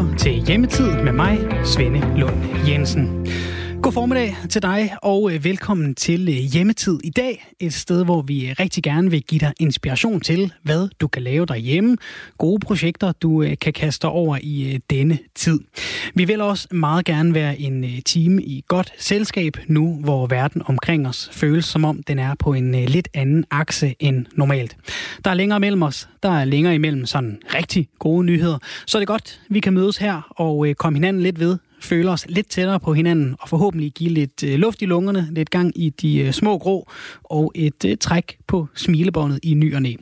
lytter til Hjemmetid med mig, Svende Lund Jensen. God formiddag til dig, og øh, velkommen til øh, Hjemmetid i dag. Et sted, hvor vi øh, rigtig gerne vil give dig inspiration til, hvad du kan lave derhjemme. Gode projekter, du kan kaste over i denne tid. Vi vil også meget gerne være en time i godt selskab nu, hvor verden omkring os føles som om den er på en lidt anden akse end normalt. Der er længere mellem os, der er længere imellem sådan rigtig gode nyheder. Så er det godt, vi kan mødes her og komme hinanden lidt ved, føle os lidt tættere på hinanden og forhåbentlig give lidt øh, luft i lungerne, lidt gang i de øh, små grå og et øh, træk på smilebåndet i ny og næ.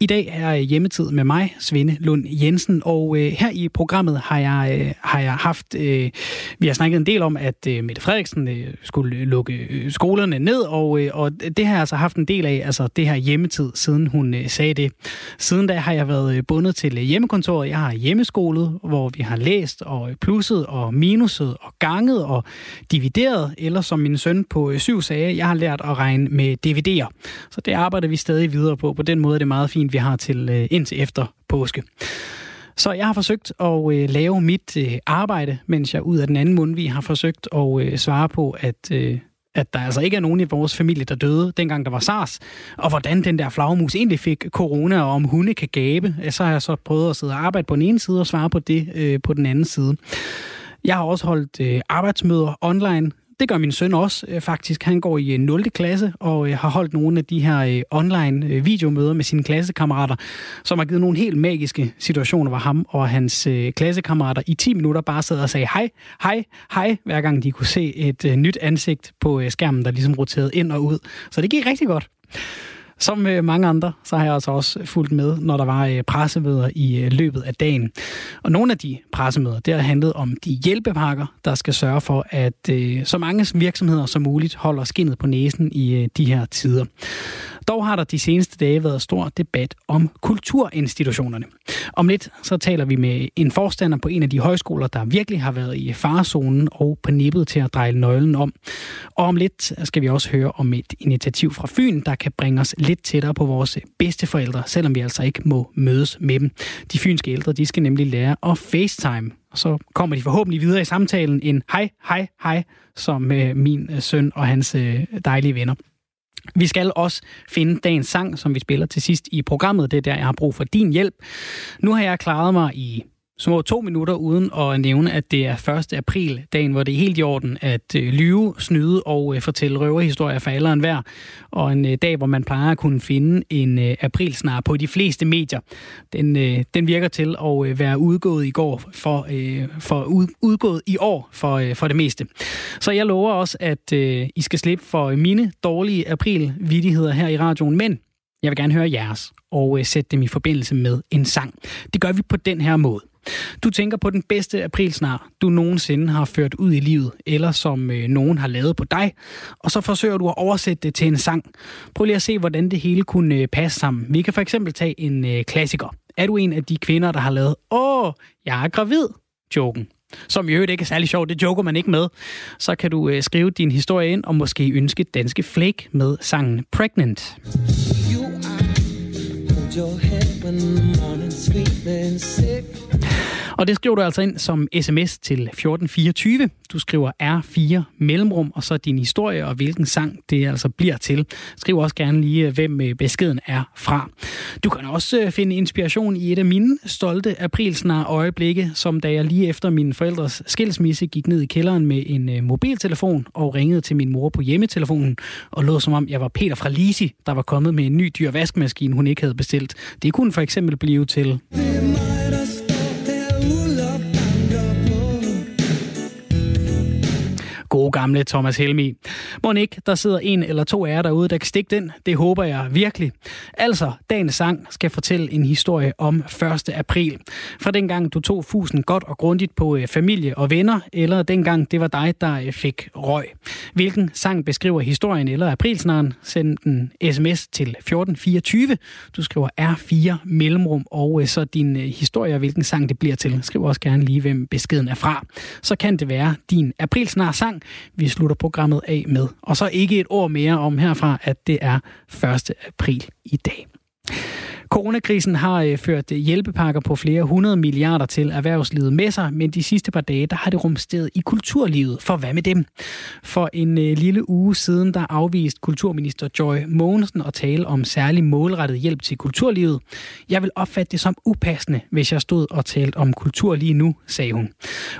I dag er hjemmetid med mig, Svende Lund Jensen, og øh, her i programmet har jeg, øh, har jeg haft, øh, vi har snakket en del om, at øh, Mette Frederiksen øh, skulle lukke øh, skolerne ned, og, øh, og det har jeg altså haft en del af, altså det her hjemmetid, siden hun øh, sagde det. Siden da har jeg været bundet til hjemmekontoret, jeg har hjemmeskolet, hvor vi har læst og plusset og minuset og ganget og divideret, eller som min søn på øh, syv sagde, jeg har lært at regne med DVD'er. Så det arbejder vi stadig videre på. På den måde er det meget fint, vi har til øh, indtil efter påske. Så jeg har forsøgt at øh, lave mit øh, arbejde, mens jeg ud af den anden mundvig har forsøgt at øh, svare på, at, øh, at der altså ikke er nogen i vores familie, der døde, dengang der var SARS, og hvordan den der flagmus egentlig fik corona, og om hunde kan gabe. Så har jeg så prøvet at sidde og arbejde på den ene side og svare på det øh, på den anden side. Jeg har også holdt øh, arbejdsmøder online. Det gør min søn også øh, faktisk. Han går i øh, 0. Klasse og øh, har holdt nogle af de her øh, online øh, videomøder med sine klassekammerater, som har givet nogle helt magiske situationer, hvor ham og hans øh, klassekammerater i 10 minutter bare sad og sagde hej, hej, hej, hver gang de kunne se et øh, nyt ansigt på øh, skærmen, der ligesom roterede ind og ud. Så det gik rigtig godt. Som øh, mange andre, så har jeg altså også fulgt med, når der var øh, pressemøder i øh, løbet af dagen. Og nogle af de pressemøder, det har handlet om de hjælpepakker, der skal sørge for, at øh, så mange virksomheder som muligt holder skinnet på næsen i øh, de her tider. Dog har der de seneste dage været stor debat om kulturinstitutionerne. Om lidt så taler vi med en forstander på en af de højskoler, der virkelig har været i farezonen og på nippet til at dreje nøglen om. Og om lidt skal vi også høre om et initiativ fra Fyn, der kan bringe os lidt tættere på vores bedsteforældre, selvom vi altså ikke må mødes med dem. De fynske ældre, de skal nemlig lære at FaceTime, og så kommer de forhåbentlig videre i samtalen en hej, hej, hej, som øh, min øh, søn og hans øh, dejlige venner. Vi skal også finde dagens sang, som vi spiller til sidst i programmet. Det er der, jeg har brug for din hjælp. Nu har jeg klaret mig i små to minutter uden at nævne, at det er 1. april, dagen, hvor det er helt i orden at øh, lyve, snyde og øh, fortælle røverhistorier for alle hver. Og en øh, dag, hvor man plejer at kunne finde en aprilsnar på de fleste medier. Den, den virker til at være udgået i går for, for udgået i år for, for det meste. Så jeg lover også, at I skal slippe for mine dårlige aprilvidigheder her i radioen, men jeg vil gerne høre jeres og sætte dem i forbindelse med en sang. Det gør vi på den her måde. Du tænker på den bedste aprilsnar, du nogensinde har ført ud i livet, eller som øh, nogen har lavet på dig, og så forsøger du at oversætte det til en sang. Prøv lige at se, hvordan det hele kunne øh, passe sammen. Vi kan for eksempel tage en øh, klassiker. Er du en af de kvinder, der har lavet, åh, jeg er gravid, joken, som i øvrigt ikke er særlig sjovt, det joker man ikke med, så kan du øh, skrive din historie ind og måske ønske Danske Flake med sangen Pregnant. You are, your head when the morning sleeping sick. Og det skriver du altså ind som sms til 1424. Du skriver R4 mellemrum, og så din historie og hvilken sang det altså bliver til. Skriv også gerne lige, øh, hvem øh, beskeden er fra. Du kan også øh, finde inspiration i et af mine stolte aprilsnare øjeblikke, som da jeg lige efter min forældres skilsmisse gik ned i kælderen med en mobiltelefon og ringede til min mor på hjemmetelefonen og lå som om jeg var Peter fra Lisi, der var kommet med en ny dyr vaskemaskine, hun ikke havde bestilt. Det kunne for eksempel blive til... Det Gode gamle Thomas Helmi. Må ikke, der sidder en eller to af jer derude, der kan stikke den. Det håber jeg virkelig. Altså, dagens sang skal fortælle en historie om 1. april. Fra dengang du tog fusen godt og grundigt på øh, familie og venner, eller dengang det var dig, der øh, fik røg. Hvilken sang beskriver historien eller aprilsnaren? Send en sms til 1424. Du skriver R4 mellemrum, og øh, så din historie, hvilken sang det bliver til. Skriv også gerne lige, hvem beskeden er fra. Så kan det være din aprilsnar sang, vi slutter programmet af med. Og så ikke et ord mere om herfra, at det er 1. april i dag. Coronakrisen har øh, ført øh, hjælpepakker på flere hundrede milliarder til erhvervslivet med sig, men de sidste par dage der har det rumsteret i kulturlivet. For hvad med dem? For en øh, lille uge siden der afviste kulturminister Joy Mogensen at tale om særlig målrettet hjælp til kulturlivet. Jeg vil opfatte det som upassende, hvis jeg stod og talte om kultur lige nu, sagde hun.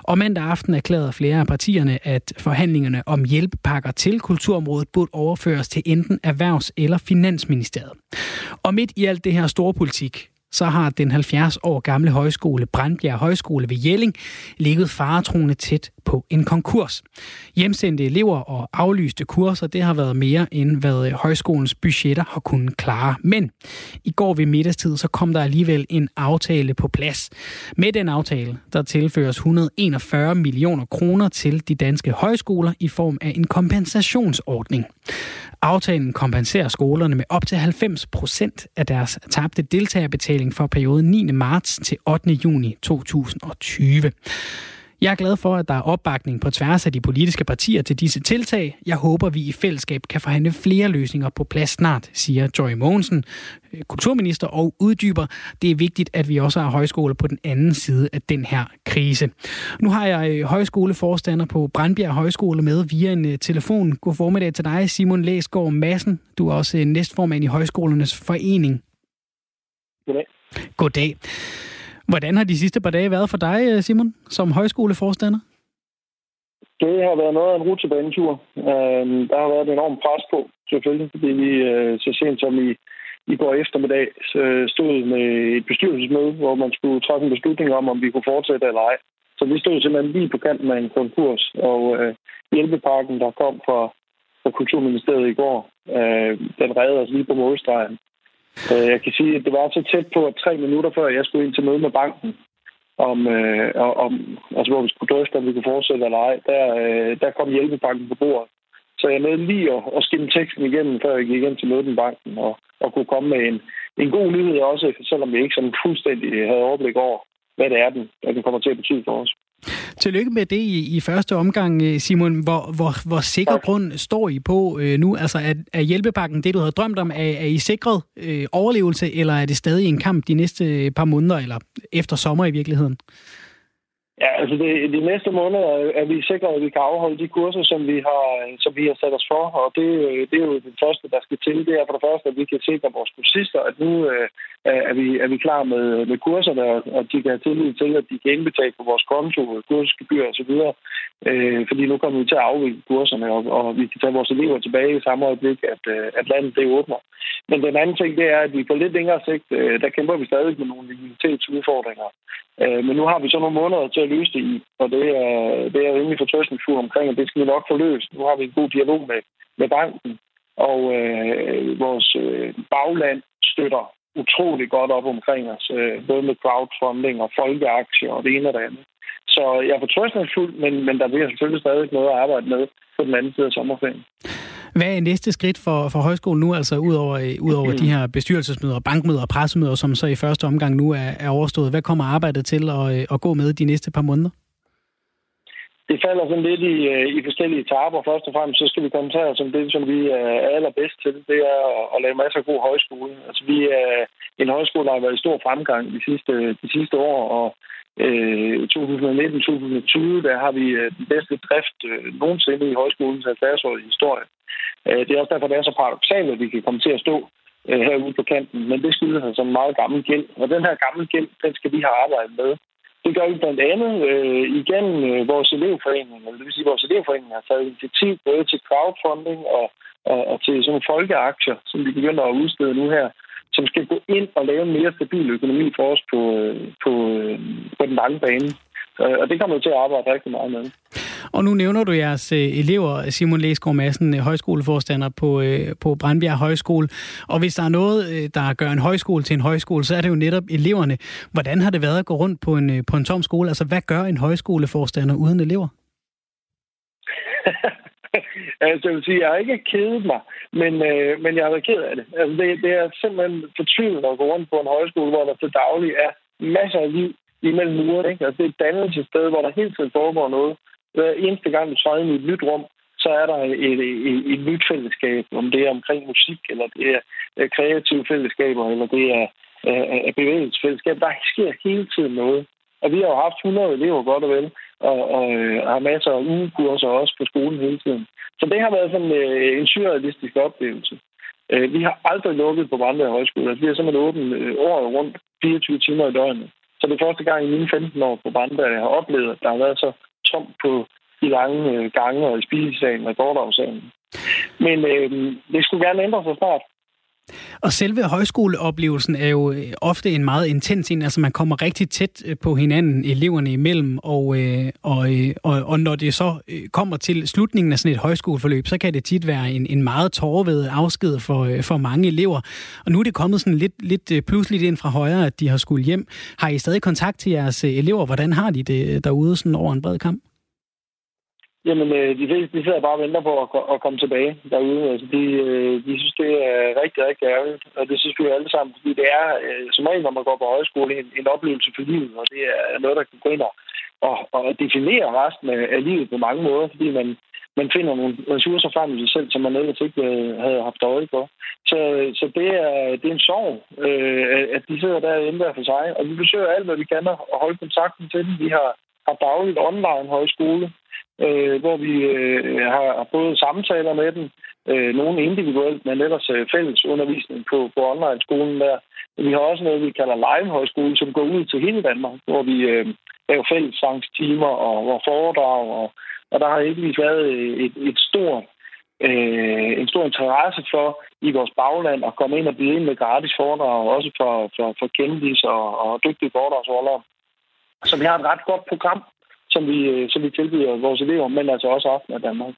Og mandag aften erklærede flere af partierne, at forhandlingerne om hjælpepakker til kulturområdet burde overføres til enten Erhvervs- eller Finansministeriet. Og midt i alt det her storpolitik, så har den 70 år gamle højskole Brandbjerg Højskole ved Jelling ligget faretroende tæt på en konkurs. Hjemsendte elever og aflyste kurser, det har været mere end hvad øh, højskolens budgetter har kunnet klare. Men i går ved middagstid, så kom der alligevel en aftale på plads. Med den aftale, der tilføres 141 millioner kroner til de danske højskoler i form af en kompensationsordning. Aftalen kompenserer skolerne med op til 90 procent af deres tabte deltagerbetaling for perioden 9. marts til 8. juni 2020. Jeg er glad for, at der er opbakning på tværs af de politiske partier til disse tiltag. Jeg håber, vi i fællesskab kan forhandle flere løsninger på plads snart, siger Joy Mogensen, øh, kulturminister, og uddyber. Det er vigtigt, at vi også har højskoler på den anden side af den her krise. Nu har jeg øh, højskoleforstander på Brandbjerg Højskole med via en øh, telefon. God formiddag til dig, Simon Læsgaard Madsen. Du er også næstformand i Højskolernes Forening. Goddag. Goddag. Hvordan har de sidste par dage været for dig, øh, Simon, som højskoleforstander? Det har været noget af en rutsjebanetur. Øhm, der har været et enormt pres på, selvfølgelig, fordi vi øh, så sent som i, i går eftermiddag stod med et bestyrelsesmøde, hvor man skulle træffe en beslutning om, om vi kunne fortsætte eller ej. Så vi stod simpelthen lige på kanten af en konkurs, og øh, hjælpepakken, der kom fra, fra Kulturministeriet i går, øh, den redde os lige på målstregen. Øh, jeg kan sige, at det var så tæt på, at tre minutter før jeg skulle ind til møde med banken, om, øh, om altså, hvor vi skulle drøfte, om vi kunne fortsætte eller ej, der, øh, der kom hjælpebanken på bordet. Så jeg nåede lige at, at skimme teksten igennem, før jeg gik ind til mødet med banken, og, og kunne komme med en, en god nyhed også, selvom vi ikke sådan fuldstændig havde overblik over, hvad det er, den, hvad den kommer til at betyde for os. Tillykke med det i, i første omgang, øh, Simon. Hvor, hvor, hvor sikker grund står I på øh, nu? Altså, er, er hjælpepakken det, du havde drømt om? Er, er I sikret øh, overlevelse, eller er det stadig en kamp de næste par måneder, eller efter sommer i virkeligheden? Ja, altså det, de næste måneder er vi sikre, at vi kan afholde de kurser, som vi har, som vi har sat os for. Og det, det er jo det første, der skal til. Det er for det første, at vi kan sikre vores kursister, at nu øh, er, vi, er vi klar med, med kurserne, og de kan have tillid til, at de kan indbetale på vores konto, kursgebyr osv. Øh, fordi nu kommer vi til at afvikle kurserne, og, og vi kan tage vores elever tilbage i samme øjeblik, at, øh, at landet det åbner. Men den anden ting, det er, at vi på lidt længere sigt, øh, der kæmper vi stadig med nogle likviditetsudfordringer. Øh, men nu har vi så nogle måneder til at løse det i, og det er, det er rimelig fortrøstningsfuld omkring, og det skal vi nok få løst. Nu har vi en god dialog med, med banken, og øh, vores øh, bagland støtter utrolig godt op omkring os, øh, både med crowdfunding og folkeaktier og det ene og det andet. Så jeg er fortrøstningsfuld, men, men der bliver selvfølgelig stadig noget at arbejde med på den anden side af sommerferien. Hvad er næste skridt for, for højskolen nu, altså udover, øh, udover de her bestyrelsesmøder, bankmøder og pressemøder, som så i første omgang nu er, er overstået? Hvad kommer arbejdet til at, øh, at gå med de næste par måneder? Det falder sådan lidt i, øh, i forskellige etaper. Først og fremmest så skal vi koncentrere os om det, som vi er allerbedst til. Det er at lave masser af god højskole. Altså vi er en højskole, der har været i stor fremgang de sidste, de sidste år, og øh, 2019-2020, der har vi øh, den bedste drift øh, nogensinde i højskolens 70-årige historie. Øh, det er også derfor, det er så paradoxalt, at vi kan komme til at stå herude på kanten. Men det skyldes altså en meget gammel gæld. Og den her gamle gæld, den skal vi have arbejdet med. Det gør vi blandt andet øh, igen øh, vores elevforening, eller det vil sige, at vores elevforening har taget initiativ både til crowdfunding og, og, og til sådan nogle folkeaktier, som vi begynder at udstede nu her, som skal gå ind og lave en mere stabil økonomi for os på, øh, på, på den lange bane. Og det kommer vi til at arbejde rigtig meget med. Og nu nævner du jeres øh, elever, Simon Læsgaard Madsen, øh, højskoleforstander på, øh, på Brandbjerg Højskole. Og hvis der er noget, der gør en højskole til en højskole, så er det jo netop eleverne. Hvordan har det været at gå rundt på en, på en tom skole? Altså, hvad gør en højskoleforstander uden elever? altså, jeg vil sige, jeg har ikke kedet mig, men, øh, men jeg har været ked af det. Altså, det, det er simpelthen fortvivlende at gå rundt på en højskole, hvor der til daglig er masser af liv imellem murene. Ikke? Altså, det er et dannelsessted, hvor der hele tiden foregår noget. Hver eneste gang, du træder ind i et nyt rum, så er der et, et, et, et nyt fællesskab, om det er omkring musik, eller det er øh, kreative fællesskaber, eller det er af bevægelsesfællesskab. Der sker hele tiden noget. Og vi har jo haft 100 elever godt og vel, og, og, og øh, har masser af ugekurser også på skolen hele tiden. Så det har været sådan øh, en surrealistisk oplevelse. Øh, vi har aldrig lukket på Brandberg Højskole. Altså, vi har simpelthen åbent øh, året rundt 24 timer i døgnet. Så det er første gang i mine 15 år på Brandberg, jeg har oplevet, at der har været så tomt på de lange øh, gange og i spisesalen og gårdavsalen. Men øh, det skulle gerne ændre sig snart. Og selve højskoleoplevelsen er jo øh, ofte en meget intens en, altså man kommer rigtig tæt øh, på hinanden, eleverne imellem, og, øh, og, og, og når det så kommer til slutningen af sådan et højskoleforløb, så kan det tit være en, en meget tårved afsked for, for mange elever. Og nu er det kommet sådan lidt, lidt pludseligt ind fra højre, at de har skulle hjem. Har I stadig kontakt til jeres elever? Hvordan har de det derude sådan over en bred kamp? Jamen, øh, de fleste de sidder bare og venter på at, at komme tilbage derude. Altså, de, øh, de synes, det er rigtig, rigtig ærgerligt. Og det synes vi jo alle sammen, fordi det er, øh, som regel, når man går på højskole, en, en oplevelse for livet. Og det er noget, der kan gå ind og, og, og definere resten af, af livet på mange måder, fordi man, man finder nogle ressourcer frem i sig selv, som man ellers ikke øh, havde haft øje på. Så, øh, så det, er, det er en sorg, øh, at de sidder derinde der for sig. Og vi besøger alt, hvad vi kan, og holde kontakten til dem. Vi har, har dagligt online højskole, øh, hvor vi øh, har både samtaler med dem, øh, nogle individuelt, men ellers øh, fælles undervisning på, på online-skolen der. Vi har også noget, vi kalder live-højskole, som går ud til hele Danmark, hvor vi øh, laver fællessangstimer og, og foredrag, og, og der har ikke været øh, et, et stort øh, en stor interesse for i vores bagland at komme ind og byde ind med gratis foredrag, også for, for, for kendis og, og dygtige foredragsholdere. Så vi har et ret godt program, som vi, øh, som vi tilbyder vores elever, men altså også aften af Danmark.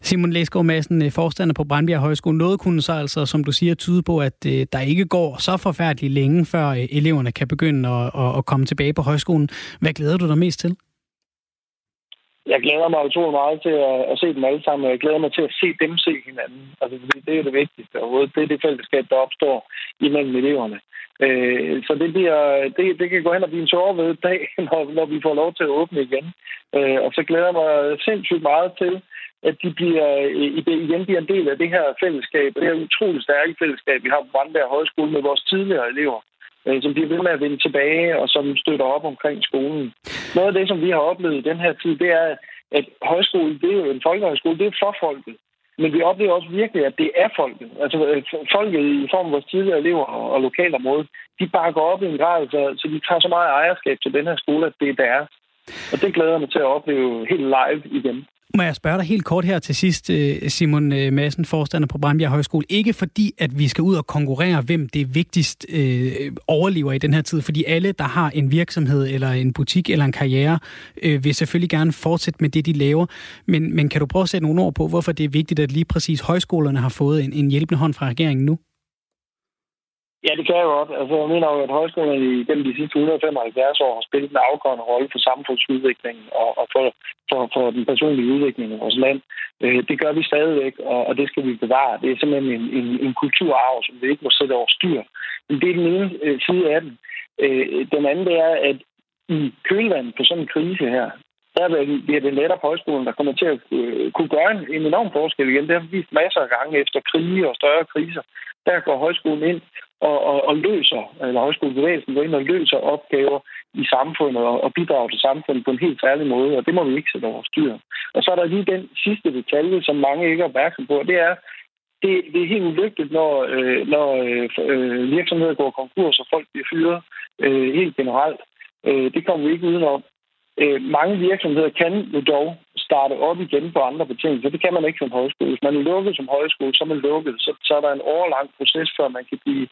Simon Læsgaard Madsen, øh, forstander på Brandbjerg Højskole. Noget kunne så altså, som du siger, tyde på, at øh, der ikke går så forfærdeligt længe, før eleverne kan begynde at, at, at komme tilbage på højskolen. Hvad glæder du dig mest til? Jeg glæder mig utrolig meget til at, at se dem alle sammen, og jeg glæder mig til at se dem se hinanden. Altså, det er det vigtigste overhovedet. Det er det fællesskab, der opstår imellem eleverne. Øh, så det, bliver, det, det kan gå hen og blive en tårved dag, når, når vi får lov til at åbne igen. Øh, og så glæder jeg mig sindssygt meget til, at de bliver, igen bliver en del af det her fællesskab, det her utroligt stærke fællesskab, vi har på Brandberg Højskole med vores tidligere elever øh, som bliver ved med at vende tilbage, og som støtter op omkring skolen. Noget af det, som vi har oplevet i den her tid, det er, at højskolen, det er jo en folkehøjskole, det er for folket. Men vi oplever også virkelig, at det er folket. Altså øh, folket i form af vores tidligere elever og lokalområdet, de bakker op i en grad, så, så de tager så meget ejerskab til den her skole, at det er deres. Og det glæder mig til at opleve helt live igen. Må jeg spørge dig helt kort her til sidst, øh, Simon øh, Madsen, forstander på Brandbjerg Højskole. Ikke fordi, at vi skal ud og konkurrere, hvem det vigtigst øh, overlever i den her tid, fordi alle, der har en virksomhed eller en butik eller en karriere, øh, vil selvfølgelig gerne fortsætte med det, de laver. Men, men kan du prøve at sætte nogle ord på, hvorfor det er vigtigt, at lige præcis højskolerne har fået en, en hjælpende hånd fra regeringen nu? Ja, det kan jeg godt. Altså, jeg mener jo, at højskolen gennem de sidste 175 år har spillet en afgørende rolle for samfundsudviklingen og, og for, for, for den personlige udvikling i vores land. Øh, det gør vi stadigvæk, og, og det skal vi bevare. Det er simpelthen en, en, en kulturarv, som vi ikke må sætte over styr. Men det er den ene øh, side af den. Øh, den anden det er, at i kølvandet på sådan en krise her, der bliver det netop højskolen, der kommer til at øh, kunne gøre en enorm forskel igen. Det har vi vist masser af gange efter krige og større kriser. Der går højskolen ind og, og, og løser, eller højskolebevægelsen går ind og løser opgaver i samfundet og, og bidrager til samfundet på en helt særlig måde, og det må vi ikke sætte over styr. Og så er der lige den sidste detalje, som mange ikke er opmærksom på, og det er, det, det er helt ulykkeligt, når, øh, når øh, øh virksomheder går konkurs og folk bliver fyret øh, helt generelt. Øh, det kommer vi ikke udenom. Øh, mange virksomheder kan jo dog starte op igen på andre betingelser. Det kan man ikke som højskole. Hvis man er lukket som højskole, så er man lukket. Så, så er der en årlang proces, før man kan blive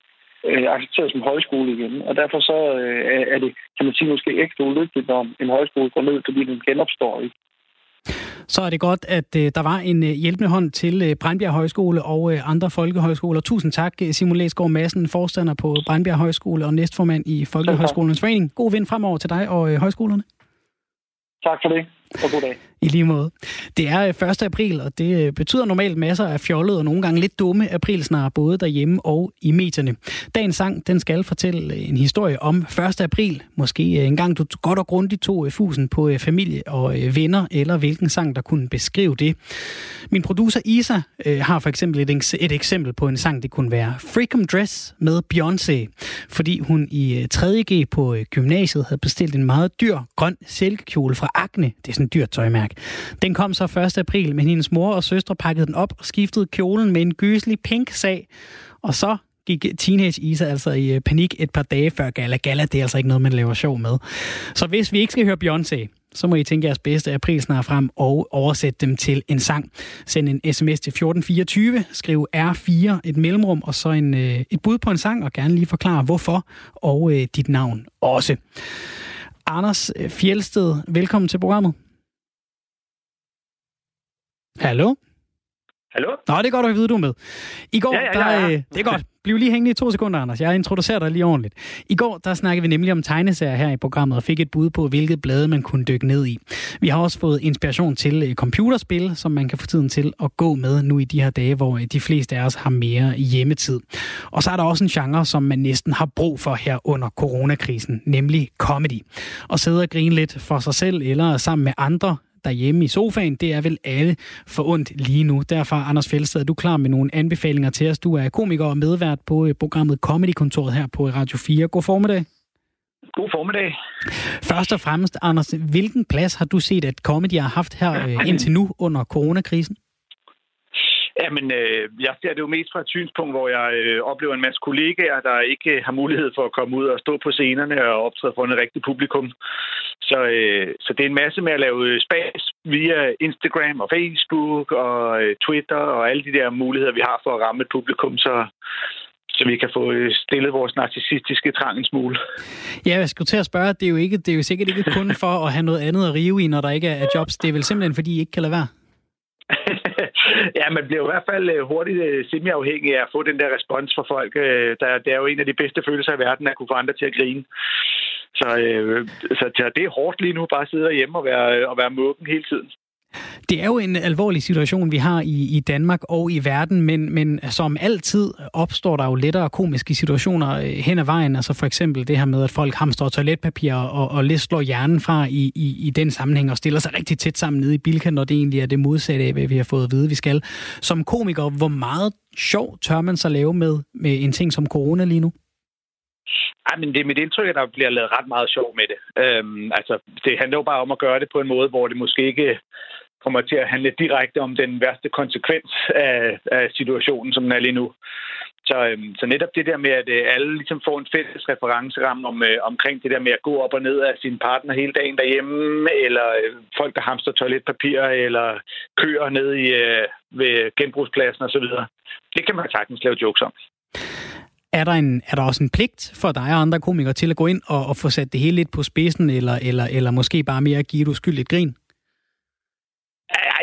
øh, accepteret som højskole igen. Og derfor så øh, er det, kan man sige, måske ekstra ulykkeligt, når en højskole går ned, fordi den genopstår ikke. Så er det godt, at øh, der var en øh, hjælpende hånd til øh, Brandbjerg Højskole og øh, andre folkehøjskoler. Tusind tak, Simon Læsgaard Madsen, forstander på Brandbjerg Højskole og næstformand i Folkehøjskolernes Forening. God vind fremover til dig og øh, højskolerne. Tak for det, og god dag. I lige måde. Det er øh, 1. April, og det øh, betyder normalt masser af fjollede og nogle gange lidt dumme aprilsnare, både derhjemme og i medierne. Dagens sang, den skal fortælle øh, en historie om 1. april. Måske en gang du godt og grundigt tog fusen på familie og venner, eller hvilken sang, der kunne beskrive det. Min producer Isa har for eksempel et, et eksempel på en sang, det kunne være Freakum Dress med Beyoncé. fordi hun i 3.G på gymnasiet havde bestilt en meget dyr grøn silkekjole fra Agne. Det er sådan en dyrt tøjmærke. Den kom så 1. april, men hendes mor og søstre pakkede den op og skiftede kjolen med en gyselig pink sag. Og så gik Teenage Isa altså i øh, panik et par dage før Gala. Gala, det er altså ikke noget, man laver sjov med. Så hvis vi ikke skal høre Beyoncé, så må I tænke jeres bedste april snart frem og oversætte dem til en sang. Send en sms til 1424, skriv R4, et mellemrum, og så en, øh, et bud på en sang, og gerne lige forklare hvorfor, og øh, dit navn også. Anders øh, Fjelsted, velkommen til programmet. Hallo? Hallo? Nå, det er godt at vide, du er med. I går, ja, ja, ja, ja. der, øh, det er godt. Bliv lige hængende i to sekunder, Anders. Jeg introducerer dig lige ordentligt. I går, der snakkede vi nemlig om tegneserier her i programmet, og fik et bud på, hvilket blade man kunne dykke ned i. Vi har også fået inspiration til øh, computerspil, som man kan få tiden til at gå med nu i de her dage, hvor øh, de fleste af os har mere hjemmetid. Og så er der også en genre, som man næsten har brug for her under coronakrisen, nemlig comedy. Og sidde og grine lidt for sig selv eller sammen med andre, derhjemme i sofaen, det er vel alle forundt lige nu. Derfor, Anders Fjeldsted, er du klar med nogle anbefalinger til os. Du er komiker og medvært på øh, programmet Comedy-kontoret her på Radio 4. God formiddag. God formiddag. Først og fremmest, Anders, hvilken plads har du set, at comedy har haft her øh, indtil nu under coronakrisen? Jamen, øh, jeg ser det jo mest fra et synspunkt, hvor jeg øh, oplever en masse kollegaer, der ikke har mulighed for at komme ud og stå på scenerne og optræde for en rigtig publikum. Så, øh, så det er en masse med at lave spas via Instagram og Facebook og øh, Twitter og alle de der muligheder, vi har for at ramme et publikum, så, så vi kan få øh, stillet vores narcissistiske trang en smule. Ja, jeg skulle til at spørge, det er jo, ikke, det er jo sikkert ikke kun for at have noget andet at rive i, når der ikke er jobs. Det er vel simpelthen, fordi I ikke kan lade være? ja, man bliver i hvert fald øh, hurtigt semiafhængig semi-afhængig af at få den der respons fra folk. Øh, der, det er jo en af de bedste følelser i verden, at kunne få andre til at grine. Så, øh, så, så det er hårdt lige nu, bare at sidde hjemme og være, og være mukken hele tiden. Det er jo en alvorlig situation, vi har i, i Danmark og i verden, men, men som altid opstår der jo lettere komiske situationer øh, hen ad vejen. Altså for eksempel det her med, at folk hamstrer toiletpapir og, og lidt slår hjernen fra i, i, i den sammenhæng og stiller sig rigtig tæt sammen nede i Bilka, når det egentlig er det modsatte af, hvad vi har fået at vide, vi skal. Som komiker, hvor meget sjov tør man så lave med, med en ting som corona lige nu? Ej, men det er mit indtryk, at der bliver lavet ret meget sjov med det. Øhm, altså, det handler jo bare om at gøre det på en måde, hvor det måske ikke kommer til at handle direkte om den værste konsekvens af, af situationen, som den er lige nu. Så, øhm, så netop det der med, at øh, alle ligesom får en fælles referenceramme om, øh, omkring det der med at gå op og ned af sin partner hele dagen derhjemme, eller øh, folk, der hamster toiletpapir, eller køer ned i, øh, ved genbrugspladsen osv., det kan man sagtens lave jokes om. Er der, en, er der også en pligt for dig og andre komikere til at gå ind og, og få sat det hele lidt på spidsen, eller, eller, eller måske bare mere at give et uskyldigt grin?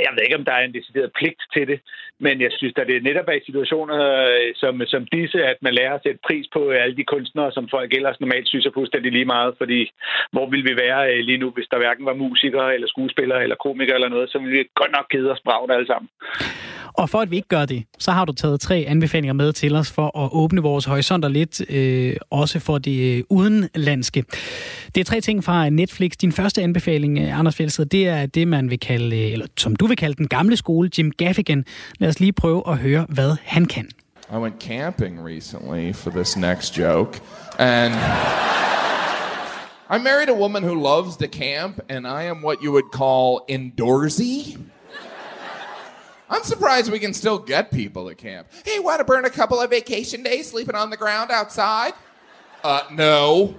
Jeg ved ikke, om der er en decideret pligt til det, men jeg synes, at det netop i situationer øh, som, som disse, at man lærer at sætte pris på alle de kunstnere, som folk ellers normalt synes er fuldstændig lige meget, fordi hvor ville vi være øh, lige nu, hvis der hverken var musikere, eller skuespillere, eller komikere eller noget, så ville vi godt nok kede os bragt alle sammen. Og for at vi ikke gør det, så har du taget tre anbefalinger med til os for at åbne vores horisonter lidt, øh, også for det øh, udenlandske. Det er tre ting fra Netflix. Din første anbefaling, øh, Anders Fjeldsted, det er det, man vil kalde, øh, eller som du vil kalde den gamle skole, Jim Gaffigan. Lad os lige prøve at høre, hvad han kan. I went camping recently for this next joke, and I married a woman who loves to camp, and I am what you would call indoorsy. I'm surprised we can still get people to camp. Hey, want to burn a couple of vacation days sleeping on the ground outside? Uh, no.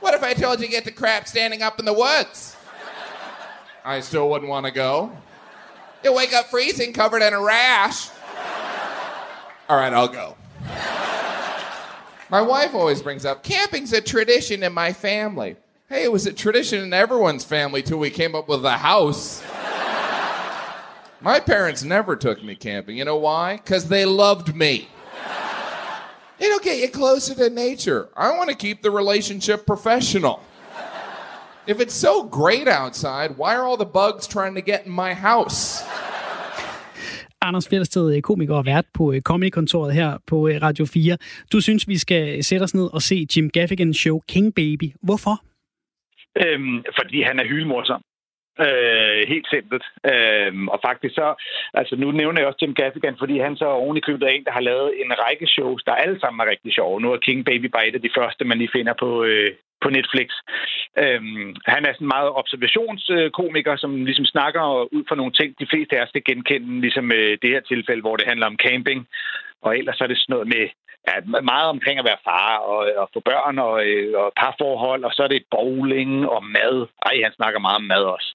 What if I told you to get the crap standing up in the woods? I still wouldn't want to go. You'll wake up freezing covered in a rash. All right, I'll go. My wife always brings up camping's a tradition in my family. Hey, it was a tradition in everyone's family till we came up with a house. My parents never took me camping. You know why? Because they loved me. It'll get you closer to nature. I want to keep the relationship professional. If it's so great outside, why are all the bugs trying to get in my house? Anders Fjeldsted, komiker og vært på øh, Comedy-kontoret her på øh, Radio 4. Du synes, vi skal sætte os ned og se Jim Gaffigan show King Baby. Hvorfor? Øhm, fordi han er hyldmorsom. Øh, helt simpelt. Øh, og faktisk så, altså nu nævner jeg også Jim Gaffigan, fordi han så oven i købet er en, der har lavet en række shows, der alle sammen er rigtig sjove. Nu er King Baby bare et af de første, man lige finder på, øh, på Netflix. Øhm, han er sådan en meget observationskomiker, som ligesom snakker ud fra nogle ting, de fleste af os kan genkende, ligesom øh, det her tilfælde, hvor det handler om camping. Og ellers er det sådan noget med ja, meget omkring at være far og, og få børn og, øh, og parforhold, og så er det bowling og mad. Ej, han snakker meget om mad også.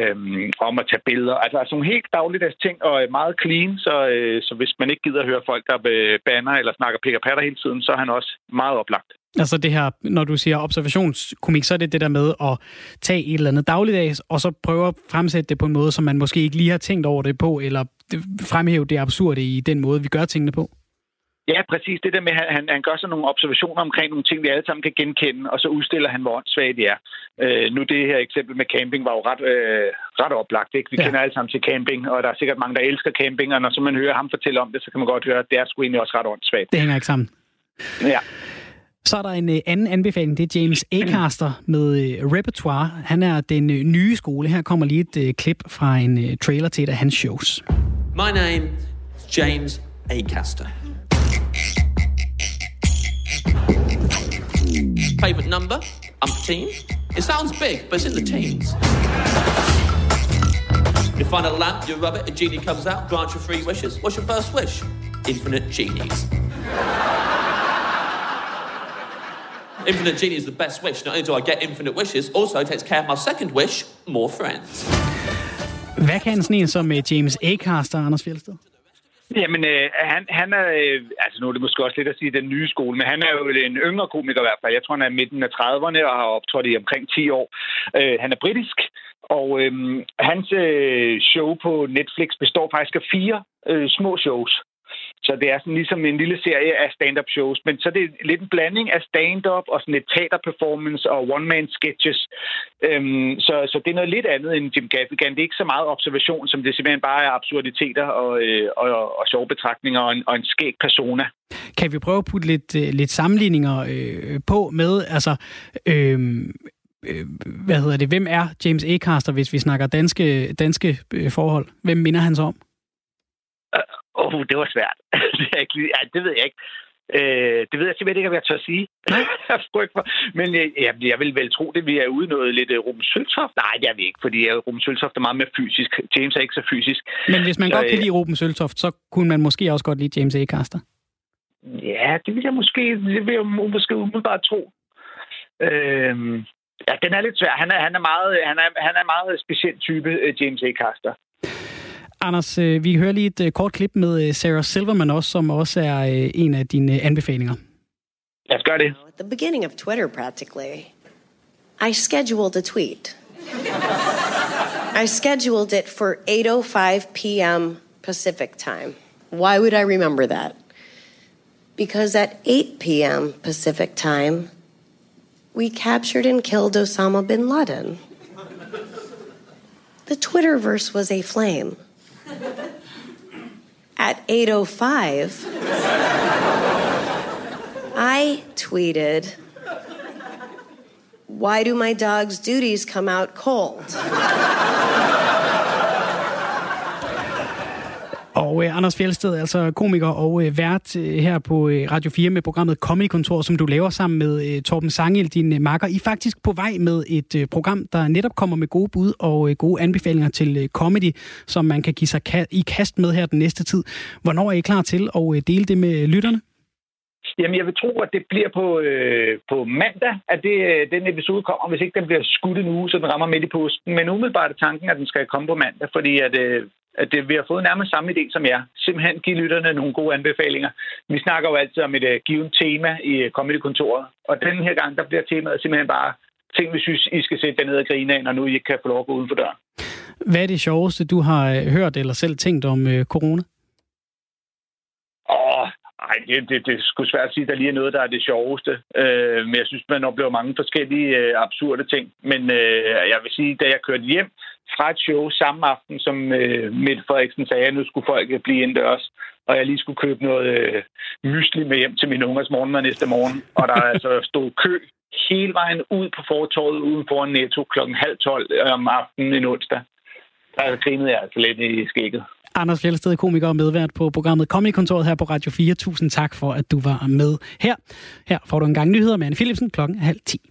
Øhm, om at tage billeder. Altså, altså nogle helt dagligdags ting, og øh, meget clean, så, øh, så hvis man ikke gider at høre folk, der øh, banner eller snakker pik og patter hele tiden, så er han også meget oplagt. Altså det her, når du siger observationskomik, så er det det der med at tage et eller andet dagligdags, og så prøve at fremsætte det på en måde, som man måske ikke lige har tænkt over det på, eller fremhæve det absurde i den måde, vi gør tingene på. Ja, præcis. Det der med, at han, han gør sådan nogle observationer omkring nogle ting, vi alle sammen kan genkende, og så udstiller han, hvor åndssvagt det er. Øh, nu det her eksempel med camping var jo ret, øh, ret oplagt. Ikke? Vi ja. kender alle sammen til camping, og der er sikkert mange, der elsker camping, og når så man hører ham fortælle om det, så kan man godt høre, at det er sgu egentlig også ret åndssvagt. Det hænger ikke sammen. Ja. Så er der en uh, anden anbefaling, det er James Acaster med uh, Repertoire. Han er den uh, nye skole. Her kommer lige et klip fra en trailer til et af hans shows. My name is James Acaster. Favorite number? Umpteen. It sounds big, but it's in the teens. You find a lamp, you rub it, a genie comes out, grants you three wishes. What's your first wish? Infinite genies. Infinite genie is the best wish. Not only do I get infinite wishes, also it takes care of my second wish, more friends. Hvad kan sådan en som øh, James Acaster, Anders Fjeldsted? Jamen, øh, han, han er, øh, altså nu er det måske også lidt at sige den nye skole, men han er jo en yngre komiker i hvert fald. Jeg tror, han er midten af 30'erne og har optrådt i omkring 10 år. Øh, han er britisk, og øh, hans øh, show på Netflix består faktisk af fire øh, små shows. Så det er sådan ligesom en lille serie af stand-up shows, men så er det lidt en blanding af stand-up og sådan et teaterperformance og one-man-sketches. Øhm, så, så det er noget lidt andet end Jim Gaffigan. Det er ikke så meget observation, som det simpelthen bare er absurditeter og, øh, og, og sjove betragtninger og en, og en skæg persona. Kan vi prøve at putte lidt, øh, lidt sammenligninger øh, på med, altså... Øh, øh, hvad hedder det? Hvem er James Acaster, hvis vi snakker danske, danske øh, forhold? Hvem minder han så om? Åh, oh, det var svært. det, er ikke, ja, det ved jeg ikke. Øh, det ved jeg simpelthen ikke, om jeg tør at sige. Men jeg, øh, jeg, jeg vil vel tro, det vi er ude noget lidt uh, Ruben Søltoft. Nej, det er vi ikke, fordi uh, Ruben Søltoft er meget mere fysisk. James er ikke så fysisk. Men hvis man så, godt kan lide Ruben Søltoft, så kunne man måske også godt lide James Acaster. Ja, det vil jeg måske, det vil jeg måske umiddelbart tro. Øh, ja, den er lidt svær. Han er, han er, meget, han er, han er meget speciel type, James Acaster. Anders, øh, vi hører lige et øh, kort klip med øh, Sarah Silverman også, som også er en af dine anbefalinger. Lad os gøre det. At the beginning of Twitter, practically, I scheduled a tweet. I scheduled it for 8.05 p.m. Pacific time. Why would I remember that? Because at 8 p.m. Pacific time, we captured and killed Osama bin Laden. The Twitterverse was aflame. flame. At 8:05, I tweeted, "Why do my dog's duties come out cold?" Og øh, Anders Fjeldsted, altså komiker og øh, vært øh, her på øh, Radio 4 med programmet Comedy Kontor, som du laver sammen med øh, Torben Sangel, din øh, makker. I er faktisk på vej med et øh, program, der netop kommer med gode bud og øh, gode anbefalinger til øh, comedy, som man kan give sig ka- i kast med her den næste tid. Hvornår er I klar til at øh, dele det med øh, lytterne? Jamen, jeg vil tro, at det bliver på, øh, på mandag, at det, øh, den episode kommer, hvis ikke den bliver skudt en uge, så den rammer midt i posten. Men umiddelbart er tanken, at den skal komme på mandag, fordi at, øh, at det, vi har fået nærmest samme idé som jer. Simpelthen give lytterne nogle gode anbefalinger. Vi snakker jo altid om et uh, givet tema i uh, Comedy-kontoret, og den her gang, der bliver temaet simpelthen bare ting, vi synes, I skal sætte ned og grine af, når nu I ikke kan få lov at gå uden for døren. Hvad er det sjoveste, du har hørt eller selv tænkt om uh, corona? Åh, Nej, det, det, det er sgu svært at sige, at der lige er noget, der er det sjoveste. Øh, men jeg synes, man oplever mange forskellige øh, absurde ting. Men øh, jeg vil sige, da jeg kørte hjem fra et show samme aften, som øh, Mette Frederiksen sagde, at nu skulle folk øh, blive indendørs, og jeg lige skulle købe noget øh, mysli med hjem til min ungers morgenmad næste morgen. Og der altså stod kø hele vejen ud på fortorvet uden for Netto klokken halv tolv om aftenen en onsdag. Der grinede jeg altså lidt i skægget. Anders Fjellsted, komiker og medvært på programmet Comedy-kontoret her på Radio 4. Tusind tak for, at du var med her. Her får du en gang nyheder med Anne Philipsen klokken halv 10.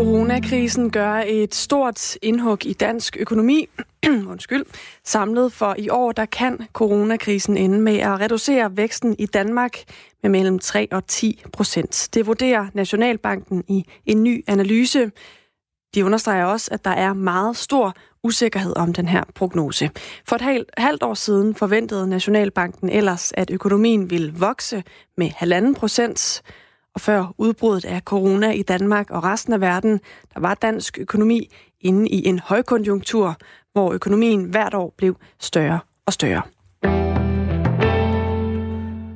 Coronakrisen gør et stort indhug i dansk økonomi. Undskyld. Samlet for i år, der kan coronakrisen ende med at reducere væksten i Danmark med mellem 3 og 10 procent. Det vurderer Nationalbanken i en ny analyse. De understreger også, at der er meget stor usikkerhed om den her prognose. For et halvt, år siden forventede Nationalbanken ellers, at økonomien ville vokse med halvanden procent. Og før udbruddet af corona i Danmark og resten af verden, der var dansk økonomi inde i en højkonjunktur, hvor økonomien hvert år blev større og større.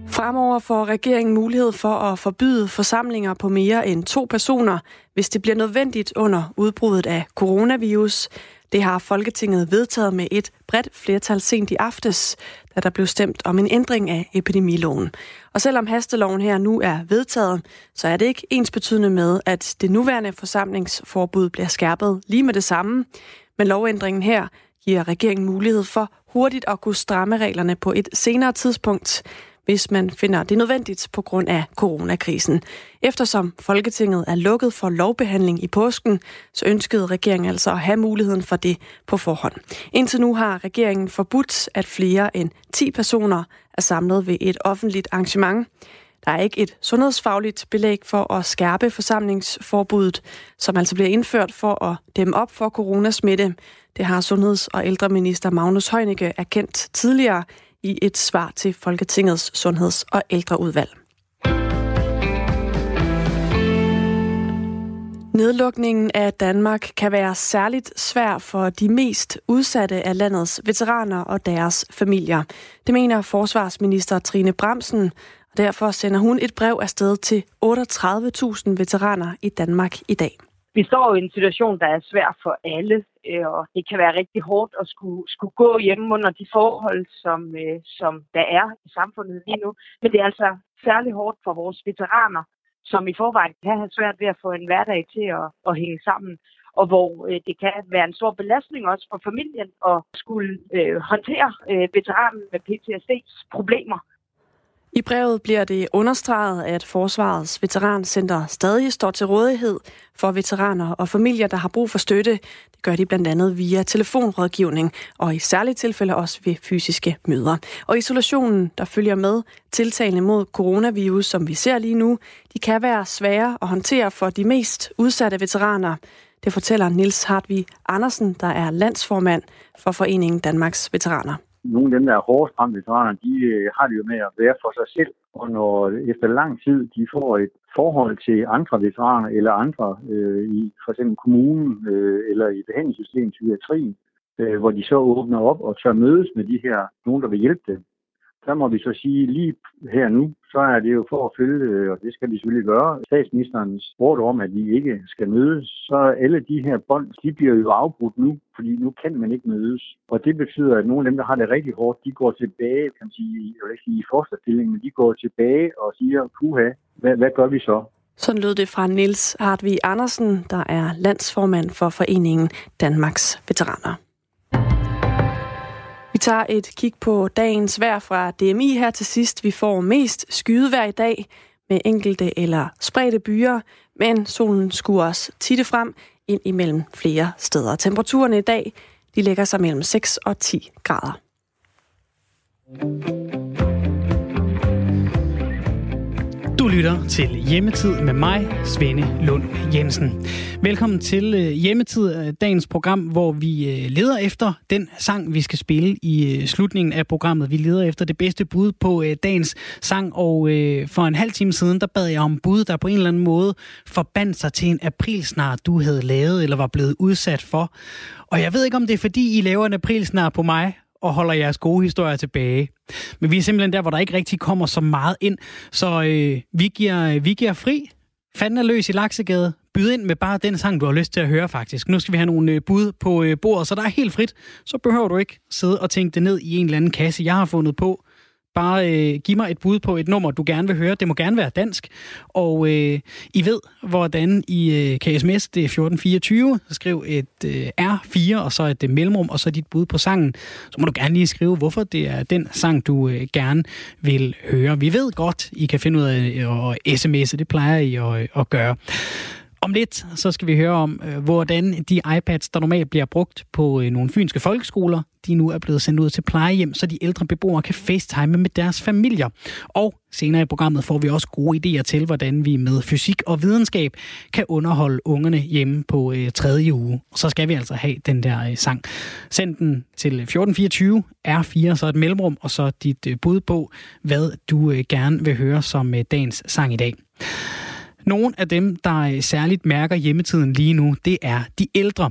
Fremover får regeringen mulighed for at forbyde forsamlinger på mere end to personer, hvis det bliver nødvendigt under udbruddet af coronavirus. Det har Folketinget vedtaget med et bredt flertal sent i aftes, da der blev stemt om en ændring af epidemiloven. Og selvom hasteloven her nu er vedtaget, så er det ikke ensbetydende med, at det nuværende forsamlingsforbud bliver skærpet lige med det samme. Men lovændringen her giver regeringen mulighed for hurtigt at kunne stramme reglerne på et senere tidspunkt hvis man finder det nødvendigt på grund af coronakrisen. Eftersom Folketinget er lukket for lovbehandling i påsken, så ønskede regeringen altså at have muligheden for det på forhånd. Indtil nu har regeringen forbudt, at flere end 10 personer er samlet ved et offentligt arrangement. Der er ikke et sundhedsfagligt belæg for at skærpe forsamlingsforbuddet, som altså bliver indført for at dæmme op for coronasmitte. Det har sundheds- og ældreminister Magnus Heunicke erkendt tidligere i et svar til Folketingets Sundheds- og Ældreudvalg. Nedlukningen af Danmark kan være særligt svær for de mest udsatte af landets veteraner og deres familier. Det mener forsvarsminister Trine Bremsen, og derfor sender hun et brev afsted til 38.000 veteraner i Danmark i dag. Vi står i en situation, der er svær for alle, øh, og det kan være rigtig hårdt at skulle, skulle gå hjemme under de forhold, som, øh, som der er i samfundet lige nu. Men det er altså særlig hårdt for vores veteraner, som i forvejen kan have svært ved at få en hverdag til at, at hænge sammen og hvor øh, det kan være en stor belastning også for familien at skulle øh, håndtere øh, veteranen med PTSD's problemer. I brevet bliver det understreget, at Forsvarets Veterancenter stadig står til rådighed for veteraner og familier, der har brug for støtte. Det gør de blandt andet via telefonrådgivning og i særlige tilfælde også ved fysiske møder. Og isolationen, der følger med tiltagene mod coronavirus, som vi ser lige nu, de kan være svære at håndtere for de mest udsatte veteraner. Det fortæller Nils Hartvig Andersen, der er landsformand for Foreningen Danmarks Veteraner nogle af dem, der er hårdest ramt veteraner, de øh, har det jo med at være for sig selv. Og når efter lang tid de får et forhold til andre veteraner eller andre øh, i for eksempel kommunen øh, eller i behandlingssystemet, psykiatrien, øh, hvor de så åbner op og tør mødes med de her, nogen der vil hjælpe dem, der må vi så sige, lige her nu, så er det jo for at følge, øh, og det skal de selvfølgelig gøre, statsministerens ord om, at vi ikke skal mødes, så alle de her bånd, de bliver jo afbrudt nu, fordi nu kan man ikke mødes. Og det betyder, at nogle af dem, der har det rigtig hårdt, de går tilbage, kan man sige, jeg vil ikke sige i fosterstilling, men de går tilbage og siger, puha, hvad, hvad gør vi så? Sådan lød det fra Niels Hartvig Andersen, der er landsformand for Foreningen Danmarks Veteraner. Tager et kig på dagens vejr fra DMI her til sidst. Vi får mest skydevejr i dag med enkelte eller spredte byer, men solen skuer også titte frem ind imellem flere steder. Temperaturen i dag de ligger sig mellem 6 og 10 grader lytter til Hjemmetid med mig, Svende Lund Jensen. Velkommen til øh, Hjemmetid, øh, dagens program, hvor vi øh, leder efter den sang, vi skal spille i slutningen af programmet. Vi leder efter det bedste bud på dagens sang, og for en halv time siden, der bad jeg om bud, der på en eller anden måde forbandt sig til en aprilsnar, du havde lavet eller var blevet udsat for. Og jeg ved ikke, om det er fordi, I laver en aprilsnar på mig, og holder jeres gode historier tilbage. Men vi er simpelthen der, hvor der ikke rigtig kommer så meget ind. Så øh, vi, giver, øh, vi giver fri. Fanden er løs i Laksegade. Byd ind med bare den sang, du har lyst til at høre faktisk. Nu skal vi have nogle øh, bud på øh, bordet, så der er helt frit. Så behøver du ikke sidde og tænke det ned i en eller anden kasse, jeg har fundet på. Bare øh, giv mig et bud på et nummer, du gerne vil høre. Det må gerne være dansk. Og øh, I ved, hvordan I øh, kan sms, det er 1424. Så skriv et øh, R4, og så et øh, mellemrum, og så dit bud på sangen. Så må du gerne lige skrive, hvorfor det er den sang, du øh, gerne vil høre. Vi ved godt, I kan finde ud af at sms'e. Det plejer I at, at gøre. Om lidt, så skal vi høre om, øh, hvordan de iPads, der normalt bliver brugt på øh, nogle fynske folkeskoler, de nu er blevet sendt ud til plejehjem, så de ældre beboere kan facetime med deres familier. Og senere i programmet får vi også gode idéer til, hvordan vi med fysik og videnskab kan underholde ungerne hjemme på øh, tredje uge. Og så skal vi altså have den der øh, sang. Send den til 1424 R4, så et mellemrum, og så dit øh, bud på, hvad du øh, gerne vil høre som øh, dagens sang i dag. Nogle af dem, der øh, særligt mærker hjemmetiden lige nu, det er de ældre.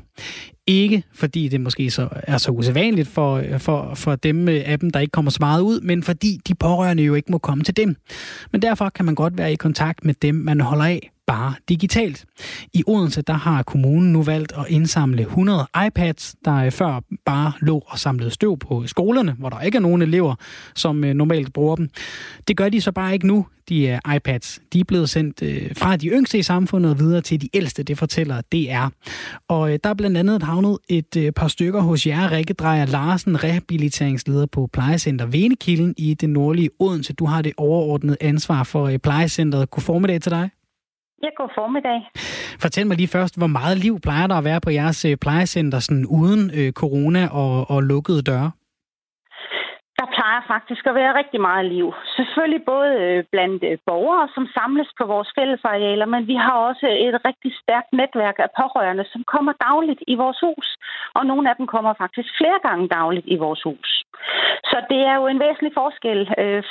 Ikke fordi det måske så er så usædvanligt for, øh, for, for dem øh, af dem, der ikke kommer så meget ud, men fordi de pårørende jo ikke må komme til dem. Men derfor kan man godt være i kontakt med dem, man holder af bare digitalt. I Odense der har kommunen nu valgt at indsamle 100 iPads, der øh, før bare lå og samlede støv på skolerne, hvor der ikke er nogen elever, som øh, normalt bruger dem. Det gør de så bare ikke nu, de øh, iPads. De er blevet sendt fra de yngste i samfundet og videre til de ældste, det fortæller DR. Og der er blandt andet havnet et par stykker hos jer, Rikke Drejer Larsen, rehabiliteringsleder på plejecenter Venekilden i det nordlige Odense. Du har det overordnede ansvar for uh, plejecentret. God formiddag til dig. Ja, god formiddag. Fortæl mig lige først, hvor meget liv plejer der at være på jeres øh, plejecenter sådan uden øh, corona og, og lukkede døre? Der plejer faktisk at være rigtig meget liv. Selvfølgelig både øh, blandt øh, borgere, som samles på vores fællesarealer, men vi har også et rigtig stærkt netværk af pårørende, som kommer dagligt i vores hus. Og nogle af dem kommer faktisk flere gange dagligt i vores hus. Så det er jo en væsentlig forskel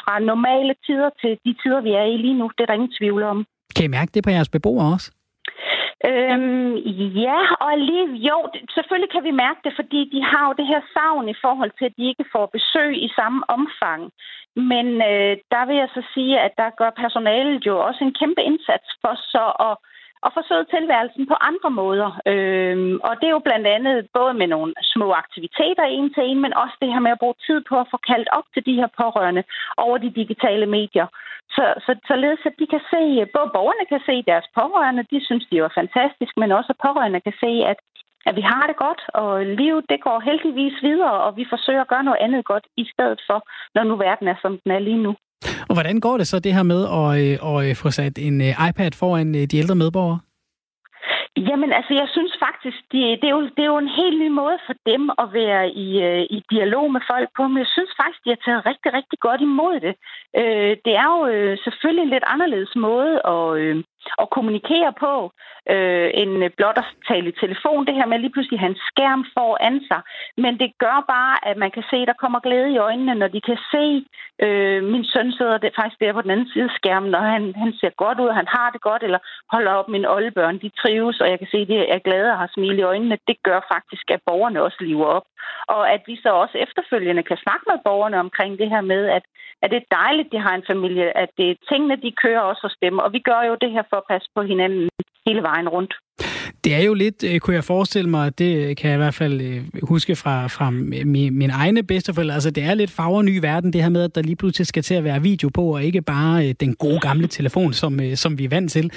fra normale tider til de tider, vi er i lige nu. Det er der ingen tvivl om. Kan I mærke det på jeres beboere også? Øhm, ja, og lige, jo, selvfølgelig kan vi mærke det, fordi de har jo det her savn i forhold til, at de ikke får besøg i samme omfang. Men øh, der vil jeg så sige, at der gør personalet jo også en kæmpe indsats for så at og forsøge tilværelsen på andre måder. Øhm, og det er jo blandt andet både med nogle små aktiviteter en til en, men også det her med at bruge tid på at få kaldt op til de her pårørende over de digitale medier. Så, så, således at de kan se, både borgerne kan se deres pårørende, de synes, de er fantastisk, men også at pårørende kan se, at, at vi har det godt, og livet det går heldigvis videre, og vi forsøger at gøre noget andet godt i stedet for, når nu verden er, som den er lige nu. Og hvordan går det så det her med at, øh, at øh, få sat en øh, iPad foran de ældre medborgere? Jamen, altså, jeg synes faktisk, det, det, er jo, det er jo en helt ny måde for dem at være i, øh, i dialog med folk på, men jeg synes faktisk, de har taget rigtig, rigtig godt imod det. Øh, det er jo øh, selvfølgelig en lidt anderledes måde at, øh, at kommunikere på, øh, en øh, blot at tale i telefon. Det her med lige pludselig hans skærm foran sig. Men det gør bare, at man kan se, at der kommer glæde i øjnene, når de kan se, øh, min søn sidder det faktisk der på den anden side af skærmen, og han, han ser godt ud, han har det godt, eller holder op mine oldebørn, de trives, og jeg kan se, at de er glade og har smil i øjnene. Det gør faktisk, at borgerne også lever op. Og at vi så også efterfølgende kan snakke med borgerne omkring det her med, at, at det er dejligt, de har en familie, at det er tingene, de kører også hos dem. Og vi gør jo det her for at passe på hinanden hele vejen rundt. Det er jo lidt, øh, kunne jeg forestille mig, det øh, kan jeg i hvert fald øh, huske fra, fra min, min egne bedsteforældre, altså det er lidt farver ny verden, det her med, at der lige pludselig skal til at være video på, og ikke bare den gode gamle telefon, som, som vi er vant til.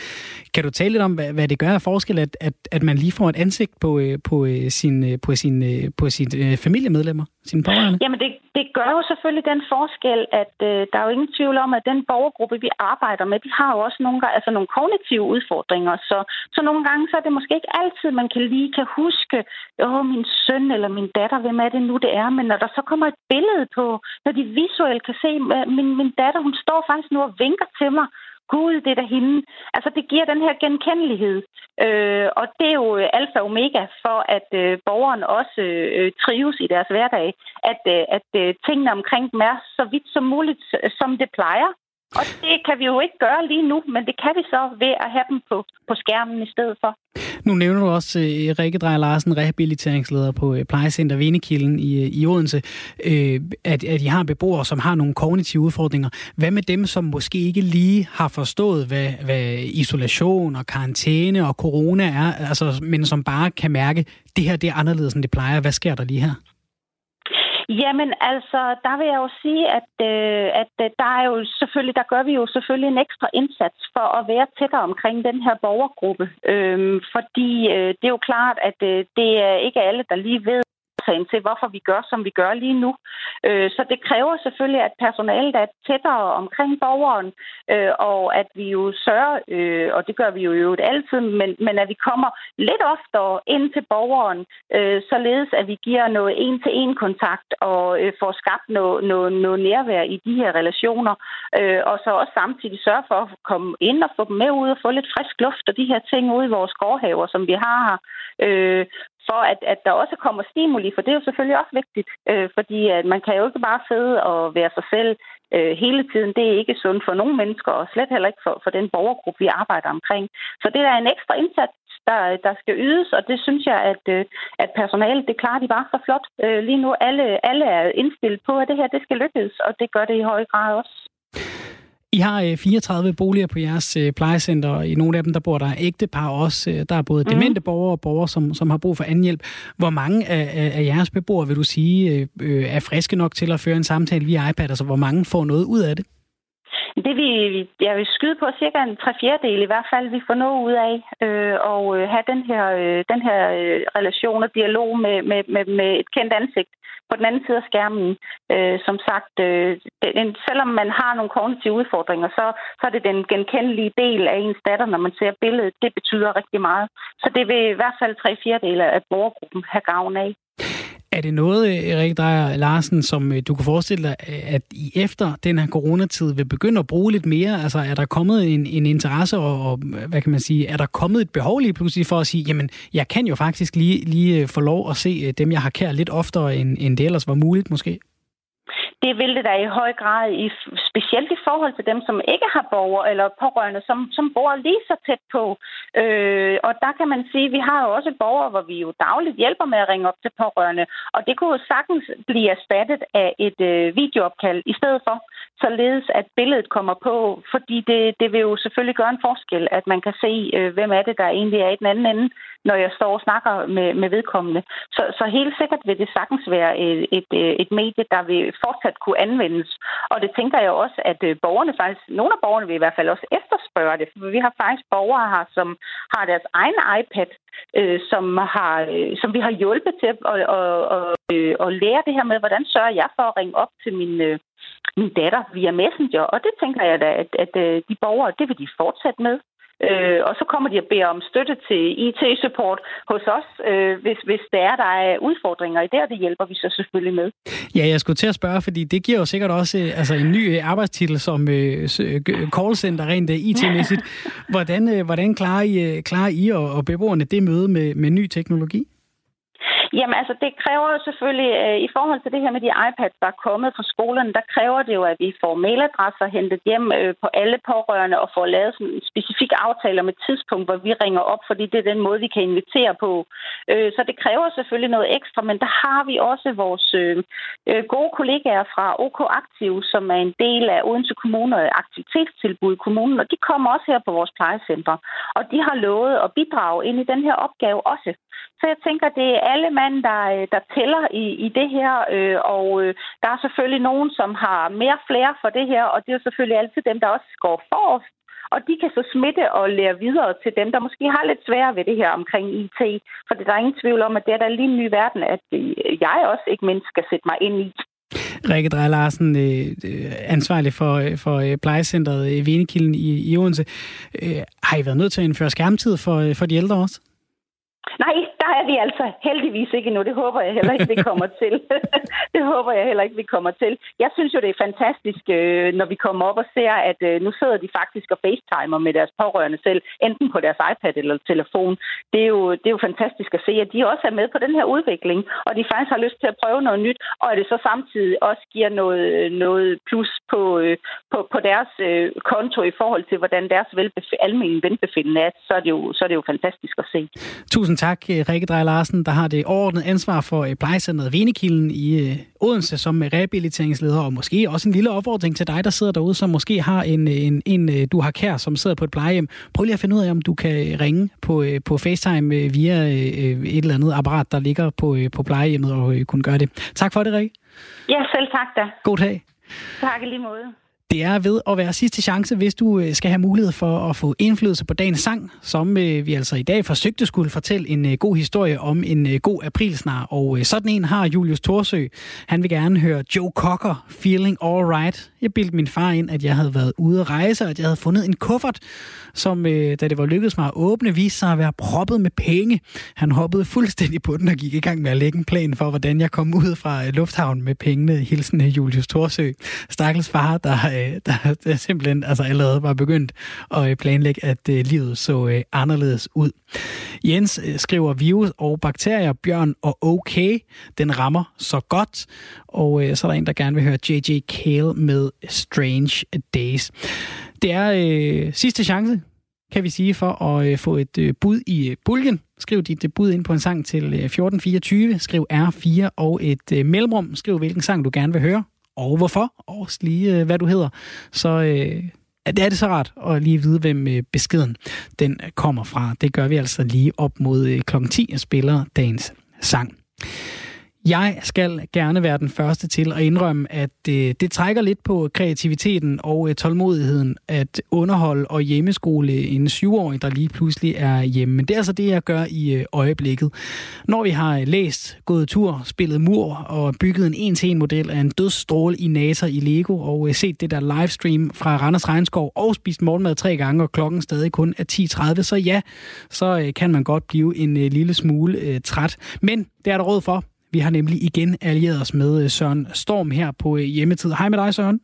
Kan du tale lidt om, hvad, hvad det gør af forskel, at, at, at man lige får et ansigt på, på, sin, på, sin, på sine familiemedlemmer, sine pårørende? Jamen det, det gør jo selvfølgelig den forskel, at øh, der er jo ingen tvivl om, at den borgergruppe, vi arbejder med, de har jo også nogle, altså nogle kognitive udfordringer. Så, så nogle gange så er det måske ikke altid, man kan lige kan huske, åh, min søn eller min datter, hvem er det nu, det er. Men når der så kommer et billede på, når de visuelt kan se, min, min datter, hun står faktisk nu og vinker til mig, gud, det er da hende. Altså, det giver den her genkendelighed. Øh, og det er jo øh, alfa og omega for, at øh, borgeren også øh, trives i deres hverdag. At, øh, at øh, tingene omkring dem er så vidt som muligt, som det plejer. Og det kan vi jo ikke gøre lige nu, men det kan vi så ved at have dem på, på skærmen i stedet for. Nu nævner du også uh, Rikke Drejer Larsen, rehabiliteringsleder på uh, plejecenter Venekilden i, uh, i Odense, uh, at, at I har beboere, som har nogle kognitive udfordringer. Hvad med dem, som måske ikke lige har forstået, hvad, hvad isolation og karantæne og corona er, altså, men som bare kan mærke, det her det er anderledes, end det plejer. Hvad sker der lige her? Jamen altså, der vil jeg jo sige, at, øh, at øh, der er jo selvfølgelig, der gør vi jo selvfølgelig en ekstra indsats for at være tættere omkring den her borgergruppe. Øh, fordi øh, det er jo klart, at øh, det er ikke alle, der lige ved, årsagen til, hvorfor vi gør, som vi gør lige nu. Øh, så det kræver selvfølgelig, at personalet er tættere omkring borgeren, øh, og at vi jo sørger, øh, og det gør vi jo i øvrigt altid, men, men at vi kommer lidt oftere ind til borgeren, øh, således at vi giver noget en-til-en kontakt og øh, får skabt noget, noget, noget nærvær i de her relationer, øh, og så også samtidig sørge for at komme ind og få dem med ud og få lidt frisk luft og de her ting ude i vores gårdhaver, som vi har her for at, at der også kommer stimuli, for det er jo selvfølgelig også vigtigt, øh, fordi at man kan jo ikke bare sidde og være sig selv øh, hele tiden. Det er ikke sundt for nogle mennesker, og slet heller ikke for, for den borgergruppe, vi arbejder omkring. Så det er en ekstra indsats, der, der skal ydes, og det synes jeg, at, øh, at personalet, det klarer de bare så flot. Øh, lige nu alle, alle er indstillet på, at det her det skal lykkes, og det gør det i høj grad også. I har 34 øh, boliger på jeres øh, plejecenter, og i nogle af dem, der bor der ægtepar også. Øh, der er både mm. demente borgere og borgere, som, som har brug for anden hjælp. Hvor mange af, af jeres beboere, vil du sige, er friske nok til at føre en samtale via iPad? Altså, hvor mange får noget ud af det? Det vi, jeg vil skyde på cirka en tre fjerdedel i hvert fald, vi får noget ud af øh, og øh, have den her, øh, den her øh, relation og dialog med, med, med, med et kendt ansigt på den anden side af skærmen. Øh, som sagt, øh, den, selvom man har nogle kognitive udfordringer, så, så er det den genkendelige del af ens datter, når man ser billedet. Det betyder rigtig meget. Så det vil i hvert fald tre fjerdedele af borgergruppen have gavn af. Er det noget, øh, Erik Drejer Larsen, som øh, du kan forestille dig, øh, at I efter den her coronatid vil begynde at bruge lidt mere? Altså er der kommet en, en interesse, og, og hvad kan man sige, er der kommet et behov lige pludselig for at sige, jamen jeg kan jo faktisk lige, lige få lov at se dem, jeg har kær lidt oftere, end, end det ellers var muligt måske? Det vil det da i høj grad, i, specielt i forhold til dem, som ikke har borgere eller pårørende, som, som bor lige så tæt på. Øh, og der kan man sige, at vi har jo også borgere, hvor vi jo dagligt hjælper med at ringe op til pårørende, og det kunne jo sagtens blive erstattet af et øh, videoopkald i stedet for, således at billedet kommer på, fordi det, det vil jo selvfølgelig gøre en forskel, at man kan se, øh, hvem er det, der egentlig er i den anden ende når jeg står og snakker med, med vedkommende. Så, så helt sikkert vil det sagtens være et, et, øh, et medie, der vil fortsat kunne anvendes. Og det tænker jeg også, at øh, borgerne faktisk, nogle af borgerne vil i hvert fald også efterspørge det. For vi har faktisk borgere her, som har deres egen iPad, øh, som, har, øh, som vi har hjulpet til at, at, at, øh, at lære det her med, hvordan sørger jeg for at ringe op til min, øh, min datter via Messenger. Og det tænker jeg da, at, at, at de borgere, det vil de fortsætte med. Øh, og så kommer de og beder om støtte til IT-support hos os, øh, hvis, hvis det er, der er udfordringer i det, og det hjælper vi så selvfølgelig med. Ja, jeg skulle til at spørge, fordi det giver jo sikkert også øh, altså, en ny øh, arbejdstitel som øh, øh callcenter rent IT-mæssigt. Hvordan, øh, hvordan klarer I, klarer I og, og beboerne det møde med, med ny teknologi? Jamen altså, det kræver jo selvfølgelig, øh, i forhold til det her med de iPads, der er kommet fra skolerne, der kræver det jo, at vi får mailadresser hentet hjem øh, på alle pårørende og får lavet sådan en specifik aftale om et tidspunkt, hvor vi ringer op, fordi det er den måde, vi kan invitere på. Øh, så det kræver selvfølgelig noget ekstra, men der har vi også vores øh, øh gode kollegaer fra OK Aktiv, som er en del af Odense Kommune og aktivitetstilbud i kommunen, og de kommer også her på vores plejecenter. Og de har lovet at bidrage ind i den her opgave også. Så jeg tænker, det er alle mand, der, øh, der tæller i, i det her, øh, og øh, der er selvfølgelig nogen, som har mere flere for det her, og det er jo selvfølgelig altid dem, der også går forrest og de kan så smitte og lære videre til dem, der måske har lidt sværere ved det her omkring IT. For det er der ingen tvivl om, at det er der lige en ny verden, at jeg også ikke mindst skal sætte mig ind i. Rikke Drejer Larsen, ansvarlig for, for plejecentret Venekilden i, i Odense. Har I været nødt til at indføre skærmtid for, for de ældre også? Nej, der er vi altså heldigvis ikke endnu. Det håber jeg heller ikke, vi kommer til. det håber jeg heller ikke, vi kommer til. Jeg synes jo, det er fantastisk, øh, når vi kommer op og ser, at øh, nu sidder de faktisk og facetimer med deres pårørende selv, enten på deres iPad eller telefon. Det er, jo, det er jo fantastisk at se, at de også er med på den her udvikling, og de faktisk har lyst til at prøve noget nyt, og at det så samtidig også giver noget, noget plus på, øh, på, på deres konto i forhold til, hvordan deres velbef- almindelige velbefindende er, så er, det jo, så er det jo fantastisk at se. Tusind tak, Rikke Drej Larsen, der har det overordnet ansvar for plejecenteret Venekilden i Odense som rehabiliteringsleder, og måske også en lille opfordring til dig, der sidder derude, som måske har en, en, en du har kær, som sidder på et plejehjem. Prøv lige at finde ud af, om du kan ringe på, på FaceTime via et eller andet apparat, der ligger på, på plejehjemmet, og kunne gøre det. Tak for det, Rikke. Ja, selv tak da. God dag. Tak i lige måde. Det er ved at være sidste chance, hvis du øh, skal have mulighed for at få indflydelse på dagens sang, som øh, vi altså i dag forsøgte skulle fortælle en øh, god historie om en god aprilsnar. Og sådan en har Julius Torsø. Han vil gerne høre Joe Cocker, Feeling Alright. Jeg bildte min far ind, at jeg havde været ude at rejse, og at jeg havde fundet en kuffert, som da det var lykkedes mig at åbne, viste sig at være proppet med penge. Han hoppede fuldstændig på den og gik i gang med at lægge en plan for, hvordan jeg kom ud fra lufthavnen med pengene. Hilsen Julius Torsø. Stakkels far, der Øh, der, der simpelthen altså allerede var begyndt at øh, planlægge, at øh, livet så uh, anderledes ud. Jens skriver virus og bakterier, bjørn og okay. Den rammer så godt. Og så er der en, der gerne vil høre J.J. Cale med Strange Days. Det er øh, sidste chance kan vi sige, for at få et bud i uh, buljen. Skriv dit bud ind på en sang til 1424. Skriv R4 og et uh, mellemrum. Skriv, hvilken sang du gerne vil høre og hvorfor, og lige øh, hvad du hedder, så øh, det er det så rart at lige vide, hvem øh, beskeden den kommer fra. Det gør vi altså lige op mod øh, kl. 10 og spiller dagens sang. Jeg skal gerne være den første til at indrømme, at øh, det trækker lidt på kreativiteten og øh, tålmodigheden at underholde og hjemmeskole en syvårig, der lige pludselig er hjemme. Men det er altså det, jeg gør i øh, øjeblikket. Når vi har øh, læst, gået tur, spillet mur og bygget en en-til-en-model af en dødsstråle i NASA i Lego og øh, set det der livestream fra Randers Regnskov og spist morgenmad tre gange, og klokken stadig kun er 10.30, så ja, så øh, kan man godt blive en øh, lille smule øh, træt. Men det er der råd for. Vi har nemlig igen allieret os med øh, Søren Storm her på øh, hjemmetid. Hej med dig, Søren.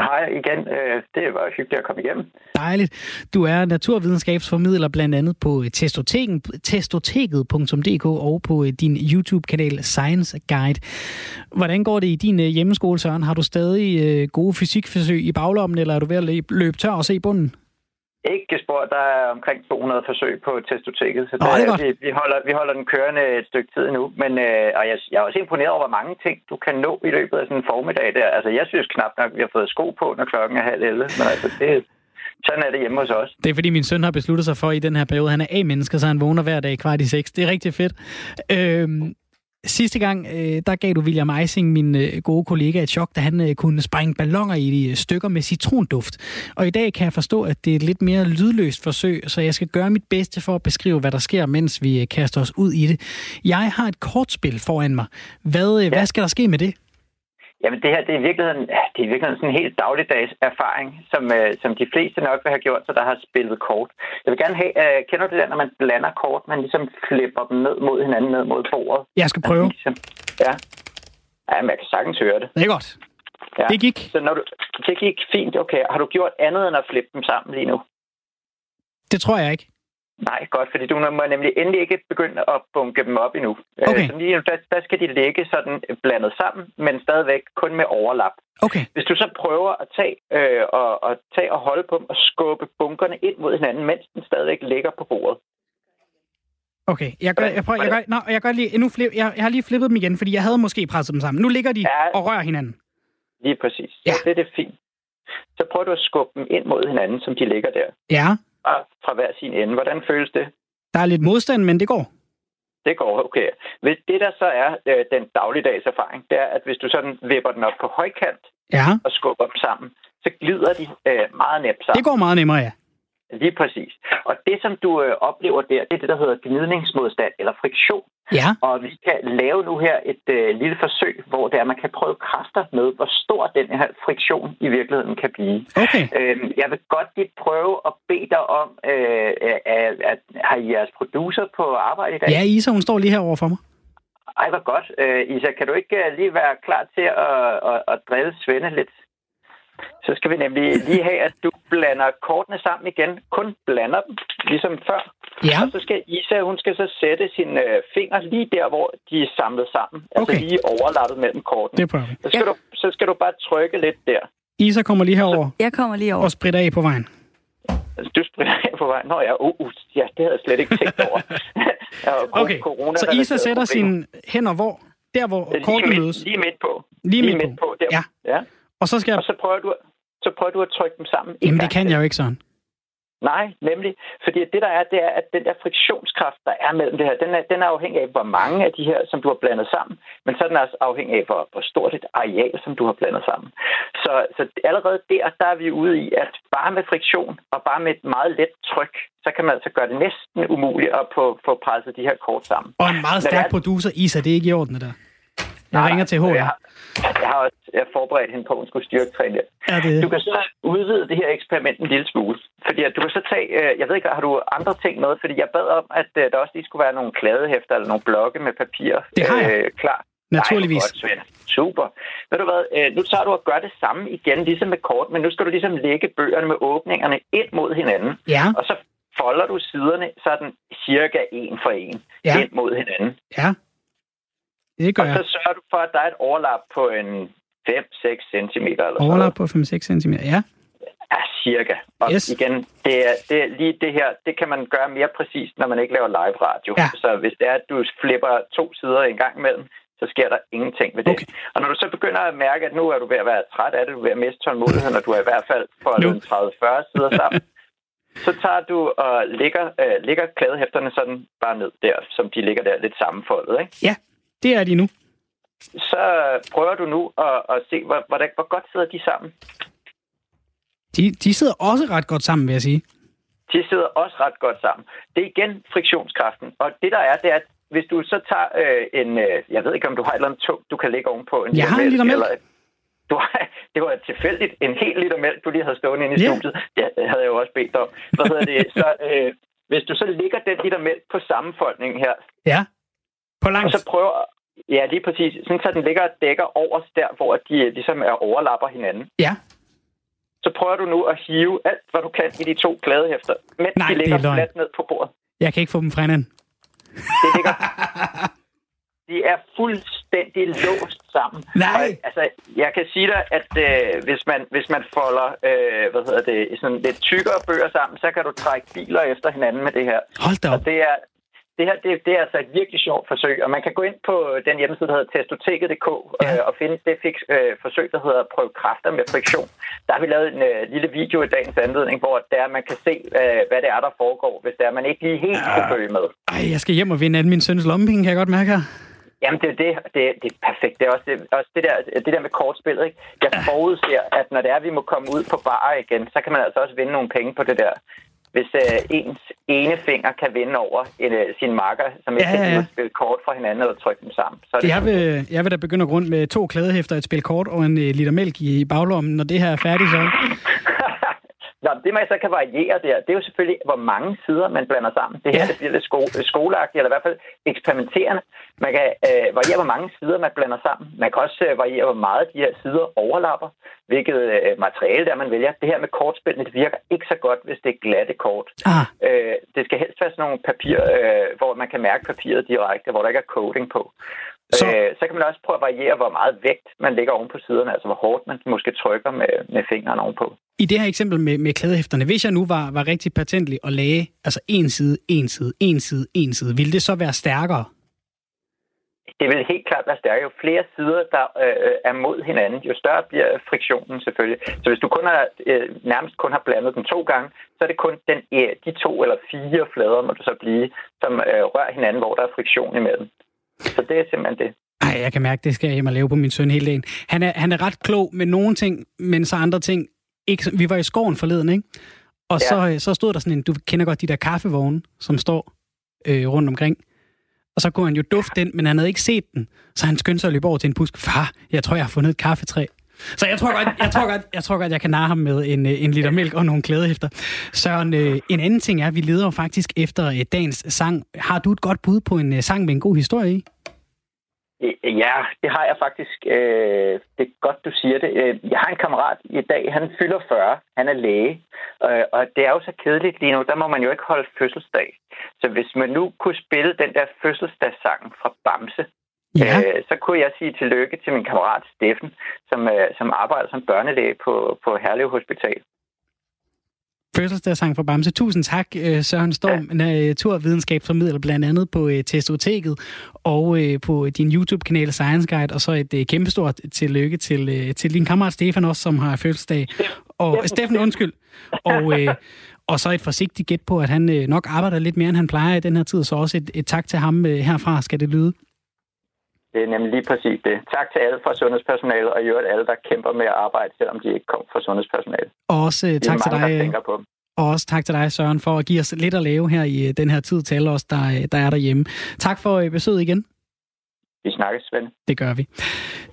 Hej igen. Øh, det var hyggeligt at komme igennem. Dejligt. Du er naturvidenskabsformidler blandt andet på testoteket.dk og på din YouTube-kanal Science Guide. Hvordan går det i din hjemmeskole, Søren? Har du stadig gode fysikforsøg i baglommen, eller er du ved at løbe tør og se bunden? Ikke spor, der er omkring 200 forsøg på testoteket, så der, oh, vi, vi, holder, vi holder den kørende et stykke tid nu. Men øh, og jeg, jeg er også imponeret over, hvor mange ting du kan nå i løbet af sådan en formiddag der. Altså, jeg synes knap nok, vi har fået sko på, når klokken er halv 11. Men altså, det, sådan er det hjemme hos os. Det er fordi min søn har besluttet sig for i den her periode, han er A-menneske, så han vågner hver dag kvart i seks. Det er rigtig fedt. Øhm, Sidste gang, øh, der gav du William Eising, min øh, gode kollega, et chok, da han øh, kunne sprænge ballonger i de stykker med citronduft. Og i dag kan jeg forstå, at det er et lidt mere lydløst forsøg, så jeg skal gøre mit bedste for at beskrive, hvad der sker, mens vi kaster os ud i det. Jeg har et kortspil foran mig. Hvad, ja. hvad skal der ske med det? Jamen det her, det er i virkeligheden, det er i virkeligheden sådan en helt dagligdags erfaring, som, øh, som de fleste nok vil have gjort, så der har spillet kort. Jeg vil gerne have, øh, kender du det der, når man blander kort, man ligesom flipper dem ned mod hinanden, ned mod bordet? Jeg skal prøve. Ligesom, ja. Ja, men jeg kan sagtens høre det. Det er godt. Ja. Det gik. Så når du, det gik fint, okay. Har du gjort andet end at flippe dem sammen lige nu? Det tror jeg ikke. Nej, godt, fordi du må nemlig endelig ikke begynde at bunke dem op endnu. Øh, okay. Så lige, der, der skal de ligge sådan blandet sammen, men stadigvæk kun med overlap. Okay. Hvis du så prøver at tage, øh, og, og tage og holde på dem og skubbe bunkerne ind mod hinanden, mens den stadigvæk ligger på bordet. Okay, jeg gør, jeg prøver, jeg gør, nå, jeg gør lige, nu flip, jeg, jeg har lige flippet dem igen, fordi jeg havde måske presset dem sammen. Nu ligger de ja, og rører hinanden. Lige præcis. Ja. Så det er det fint. Så prøver du at skubbe dem ind mod hinanden, som de ligger der. Ja fra hver sin ende. Hvordan føles det? Der er lidt modstand, men det går. Det går, okay. Det, der så er øh, den dagligdags erfaring, det er, at hvis du sådan vipper den op på højkant ja. og skubber dem sammen, så glider de øh, meget nemt sammen. Det går meget nemmere, ja. Lige præcis. Og det, som du øh, oplever der, det er det, der hedder gnidningsmodstand eller friktion. Ja. Og vi kan lave nu her et øh, lille forsøg, hvor det er, man kan prøve kræfter med, hvor stor den her friktion i virkeligheden kan blive. Okay. Øhm, jeg vil godt lige prøve at bede dig om, øh, at, at har I jeres producer på arbejde i dag? Ja, Isa, hun står lige herovre for mig. Ej, hvor godt. Øh, Isa, kan du ikke øh, lige være klar til at, at, at drille Svende lidt? Så skal vi nemlig lige have, at du blander kortene sammen igen. Kun blander dem, ligesom før. Ja. Og så skal Isa, hun skal så sætte sine øh, fingre lige der, hvor de er samlet sammen. Okay. Altså lige overlappet mellem kortene. Det prøver vi. Så skal, ja. du, så skal du bare trykke lidt der. Isa kommer lige herover Jeg kommer lige over. og spritter af på vejen. Altså, Du springer af på vej. Nå ja, uh, uh, ja, det havde jeg slet ikke tænkt over. Okay, corona- så Isa sætter sine hænder hvor? Der, hvor lige kortene midt, mødes. Lige midt på. Lige midt på. Der. Ja. ja. Og så skal jeg... Og så prøver du, så prøver du at trykke dem sammen. en Jamen, det kan jeg jo ikke sådan. Nej, nemlig. Fordi det der er, det er, at den der friktionskraft, der er mellem det her, den er, den er afhængig af, hvor mange af de her, som du har blandet sammen. Men så er den også afhængig af, hvor, hvor stort et areal, som du har blandet sammen. Så, så allerede der, der er vi ude i, at bare med friktion og bare med et meget let tryk, så kan man altså gøre det næsten umuligt at få, få presset de her kort sammen. Og en meget stærk er- producer, Isa, det er ikke i orden, det der. Jeg Nej, ringer til HR. Jeg har, jeg har også jeg har forberedt hende på, at hun skulle styrketræne. Ja, det Du kan så udvide det her eksperiment en lille smule. Fordi at du kan så tage, øh, jeg ved ikke, har du andre ting med? Fordi jeg bad om, at øh, der også lige skulle være nogle kladehæfter eller nogle blokke med papir Det har jeg. øh, klar. Naturligvis. Nej, godt. Super. Ved du hvad, øh, nu tager du og gør det samme igen, ligesom med kort, men nu skal du ligesom lægge bøgerne med åbningerne ind mod hinanden. Ja. Og så folder du siderne sådan cirka en for en Ja. ind mod hinanden. Ja. Det gør Og jeg. så sørger du for, at der er et overlap på en 5-6 cm eller Overlap på 5-6 cm. Ja. Ja, cirka. Og Yes. igen, det er, det er lige det her, det kan man gøre mere præcist, når man ikke laver live radio. Ja. Så hvis det er, at du flipper to sider en gang imellem, så sker der ingenting ved det. Okay. Og når du så begynder at mærke, at nu er du ved at være træt af det, du er ved at miste tålmodigheden, og du er i hvert fald for en 30-40 sider sammen, så tager du og lægger, øh, lægger kladehæfterne sådan bare ned der, som de ligger der lidt sammenfoldet. Ikke? Ja, det er de nu. Så prøver du nu at, at se, hvor, hvor, godt sidder de sammen. De, de sidder også ret godt sammen, vil jeg sige. de sidder også ret godt sammen. Det er igen friktionskraften. Og det der er, det er, at hvis du så tager øh, en... Øh, jeg ved ikke, om du har et eller andet tungt, du kan lægge ovenpå. En Jeg har en liter mælk. Eller, du har, det var tilfældigt en hel liter mælk, du lige havde stående inde i Ja. studiet. Ja, det havde jeg jo også bedt om. Hvad hedder det? Så, øh, hvis du så lægger den liter mælk på sammenfoldningen her, Ja. På og langs. så prøver... Ja, lige præcis. Sådan, så den ligger og dækker over der, hvor de øh, ligesom er overlapper hinanden. Ja. Så prøver du nu at hive alt, hvad du kan i de to kladehæfter, mens Nej, de det er ligger fladt ned på bordet. Jeg kan ikke få dem fra hinanden. Det ligger... De er fuldstændig låst sammen. Nej. Og, altså, jeg kan sige dig, at øh, hvis, man, hvis man folder øh, hvad hedder det, sådan lidt tykkere bøger sammen, så kan du trække biler efter hinanden med det her. Hold da op. Og det er, det her det, det er altså et virkelig sjovt forsøg, og man kan gå ind på den hjemmeside, der hedder testoteket.dk Ja. øh, og finde det fik, øh, forsøg, der hedder Prøv kræfter med friktion. Der har vi lavet en øh, lille video i dagens anledning, hvor det er, man kan se, øh, hvad det er, der foregår, hvis det er, man ikke lige helt kan følge med. Ej, jeg skal hjem og vinde alle min søns lommepenge, kan jeg godt mærke her. Jamen, det er det. Det, det er perfekt. Det er også det, også det, der, det der med kortspillet. Ikke? Jeg forudser, at når det er, at vi må komme ud på bar igen, så kan man altså også vinde nogle penge på det der. Hvis øh, ens ene finger kan vinde over en, øh, sin marker, som ikke Ja, kan ja. spille kort fra hinanden eller trykke dem sammen. Så det Jeg vil, jeg vil da begynde rundt med to klædehæfter, et spil kort og en øh, liter mælk i baglommen, når det her er færdigt så. Det man så kan variere der, det er jo selvfølgelig, hvor mange sider man blander sammen. Det her Ja. det bliver lidt sko- skoleagtigt, eller i hvert fald eksperimenterende. Man kan øh, variere, hvor mange sider man blander sammen. Man kan også øh, variere, hvor meget de her sider overlapper, hvilket øh, materiale der man vælger. Det her med kortspillene, det virker ikke så godt, hvis det er glatte kort. Ah, Øh, det skal helst være sådan nogle papir, øh, hvor man kan mærke papiret direkte, hvor der ikke er coating på. Så-. Øh, så kan man også prøve at variere, hvor meget vægt man lægger oven på siderne, altså hvor hårdt man måske trykker med, med fingrene ovenpå. I det her eksempel med, med klædehæfterne, hvis jeg nu var, var rigtig patentlig og lagde altså en side, en side, en side, en side, ville det så være stærkere? Det vil helt klart være stærkere. Jo flere sider, der øh, er mod hinanden, jo større bliver friktionen selvfølgelig. Så hvis du kun har, øh, nærmest kun har blandet dem to gange, så er det kun den, øh, de to eller fire flader, må du så blive, som øh, rører hinanden, hvor der er friktion imellem. Så det er simpelthen det. Ej, jeg kan mærke, det skal jeg hjem og lave på min søn hele dagen. Han er, han er ret klog med nogle ting, men så andre ting ikke. Vi var i skoven forleden, ikke? Og ja. så, så stod der sådan en, du kender godt de der kaffevogne, som står øh, rundt omkring. Og så kunne han jo dufte den, men han havde ikke set den. Så han skyndte sig at løbe over til en busk. Far, jeg tror, jeg har fundet et kaffetræ. Så jeg tror godt, jeg, tror godt, jeg, tror godt, jeg kan narre ham med en, øh, en liter mælk og nogle klædehæfter. Søren, øh, en anden ting er, at vi leder jo faktisk efter øh, dagens sang. Har du et godt bud på en sang med en god historie i? Ja, det har jeg faktisk. Øh, det er godt, du siger det. Jeg har en kammerat i dag, han fylder 40. Han er læge. Øh, og det er jo så kedeligt lige nu. Der må man jo ikke holde fødselsdag. Så hvis man nu kunne spille den der fødselsdagssang fra Bamse, ja. så kunne jeg sige tillykke til min kammerat Steffen, som, som arbejder som børnelæge på, på Herlev Hospital fødselsdagssang fra Bamse. Tusind tak, øh, Søren Storm, ja. naturvidenskabsformidler blandt andet på uh, Testoteket og på din YouTube-kanal Science Guide, og så et kæmpestort tillykke til, til din kammerat Stefan også, som har fødselsdag. Og Steffen, Steffen undskyld. Og, og så et forsigtigt gæt på, at han nok arbejder lidt mere, end han plejer i den her tid, så også et, et tak til ham herfra, skal det lyde. Det er nemlig lige præcis det. Tak til alle fra sundhedspersonalet, og i øvrigt alle, der kæmper med at arbejde, selvom de ikke kom fra sundhedspersonalet. Og også uh, tak til dig. på Og også tak til dig, Søren, for at give os lidt at lave her i uh, den her tid til alle os, der, uh, der er derhjemme. Tak for uh, besøget igen. Vi snakkes, Svend. Det gør vi.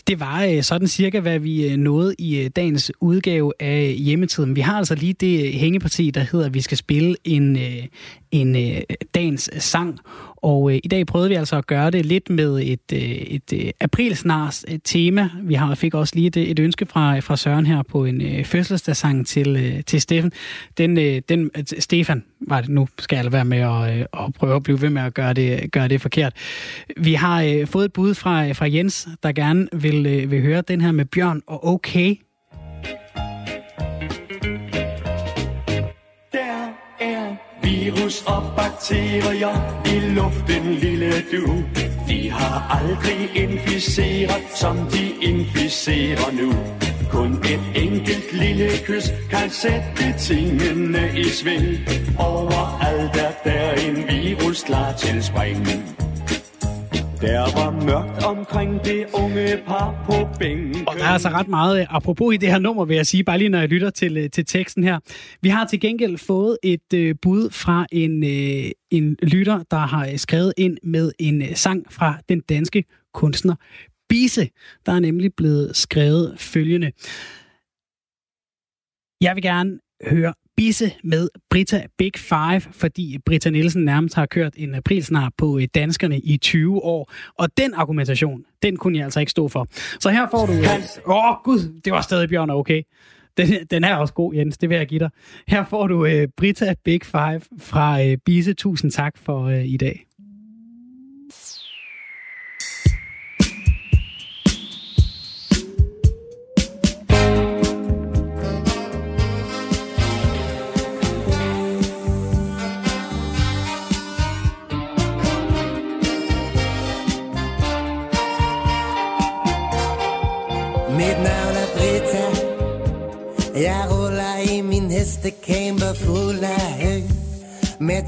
Det var sådan cirka, hvad vi nåede i dagens udgave af hjemmetiden. Vi har altså lige det hængeparti, der hedder, at vi skal spille en, en dagens sang. Og øh, i dag prøvede vi altså at gøre det lidt med et, øh, et øh, aprilsnars øh, tema. Vi har fik også lige et, øh, et ønske fra, fra Søren her på en øh, fødselsdagssang til, øh, til Steffen. Den, øh, den, øh, Stefan var det nu, skal jeg være med at, øh, at prøve at blive ved med at gøre det, gøre det forkert. Vi har øh, fået et bud fra, øh, fra Jens, der gerne vil, øh, vil høre den her med Bjørn og Okay. Virus og bakterier i luften, lille du. De har aldrig inficeret, som de inficerer nu. Kun et enkelt lille kys kan sætte tingene i sving. Overalt er der en virus klar til spring. Der var mørkt omkring det unge par på bænken. Og der er altså ret meget øh, apropos i det her nummer, vil jeg sige, bare lige når jeg lytter til, øh, til teksten her. Vi har til gengæld fået et øh, bud fra en, øh, en lytter, der har øh, skrevet ind med en øh, sang fra den danske kunstner Bise. Der er nemlig blevet skrevet følgende. Jeg vil gerne høre bisse med Brita Big Five, fordi Brita Nielsen nærmest har kørt en aprilsnar på øh, danskerne i 20 år. Og den argumentation, den kunne jeg altså ikke stå for. Så her får du... Øh, åh, oh, gud, det var stadig Bjørn, okay. Den, den er også god, Jens, det vil jeg give dig. Her får du uh, Brita Big Five fra uh, Bise. Tusind tak for uh, i dag.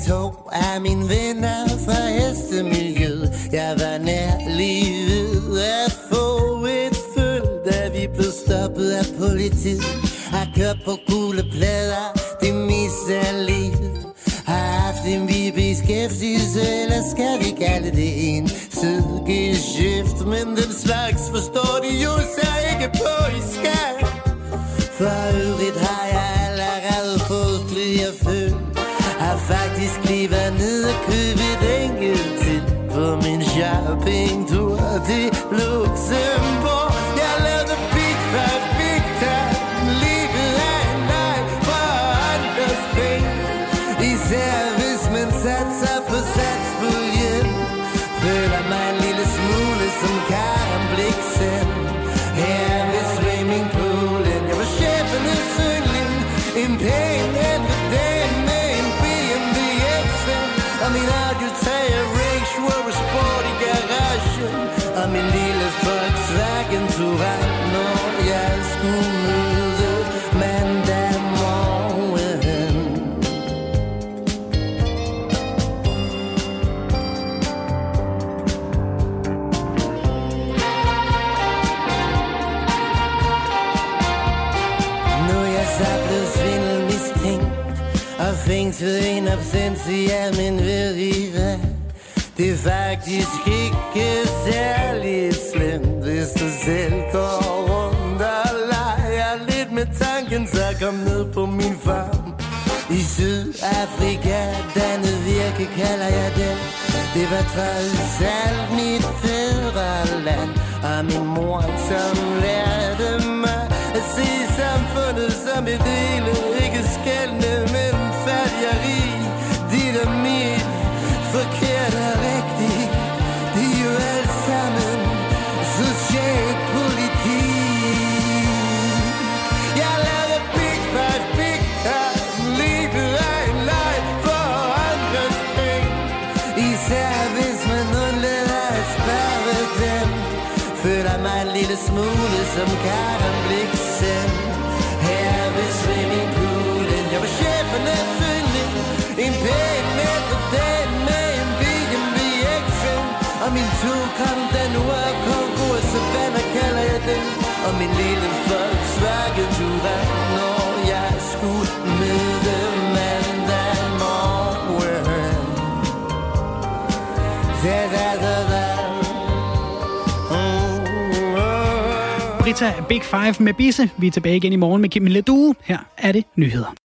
To af mine venner fra hestemiljøet. Jeg var nær lige ved at få et føl Da vi blev stoppet af politiet. Har kørt på gule fængslet en absentia, men ved I hvad? Det er faktisk ikke særlig slemt, hvis du selv går rundt og leger lidt med tanken, så kom ned på min farm. I Sydafrika, dannet virke kalder jeg den. Det var trods alt mit fædreland, og min mor, som lærte mig at se samfundet som et hele, ikke skældende Og den to-kom, den var konkurs, så vandet kalder jeg den. Og min lille Volkswagen Touran, når jeg skulle møde mandag morgen. Da, da, da, da. Brita Big Five med Bisse. Vi er tilbage igen i morgen med Kim Ledue. Her er det nyheder.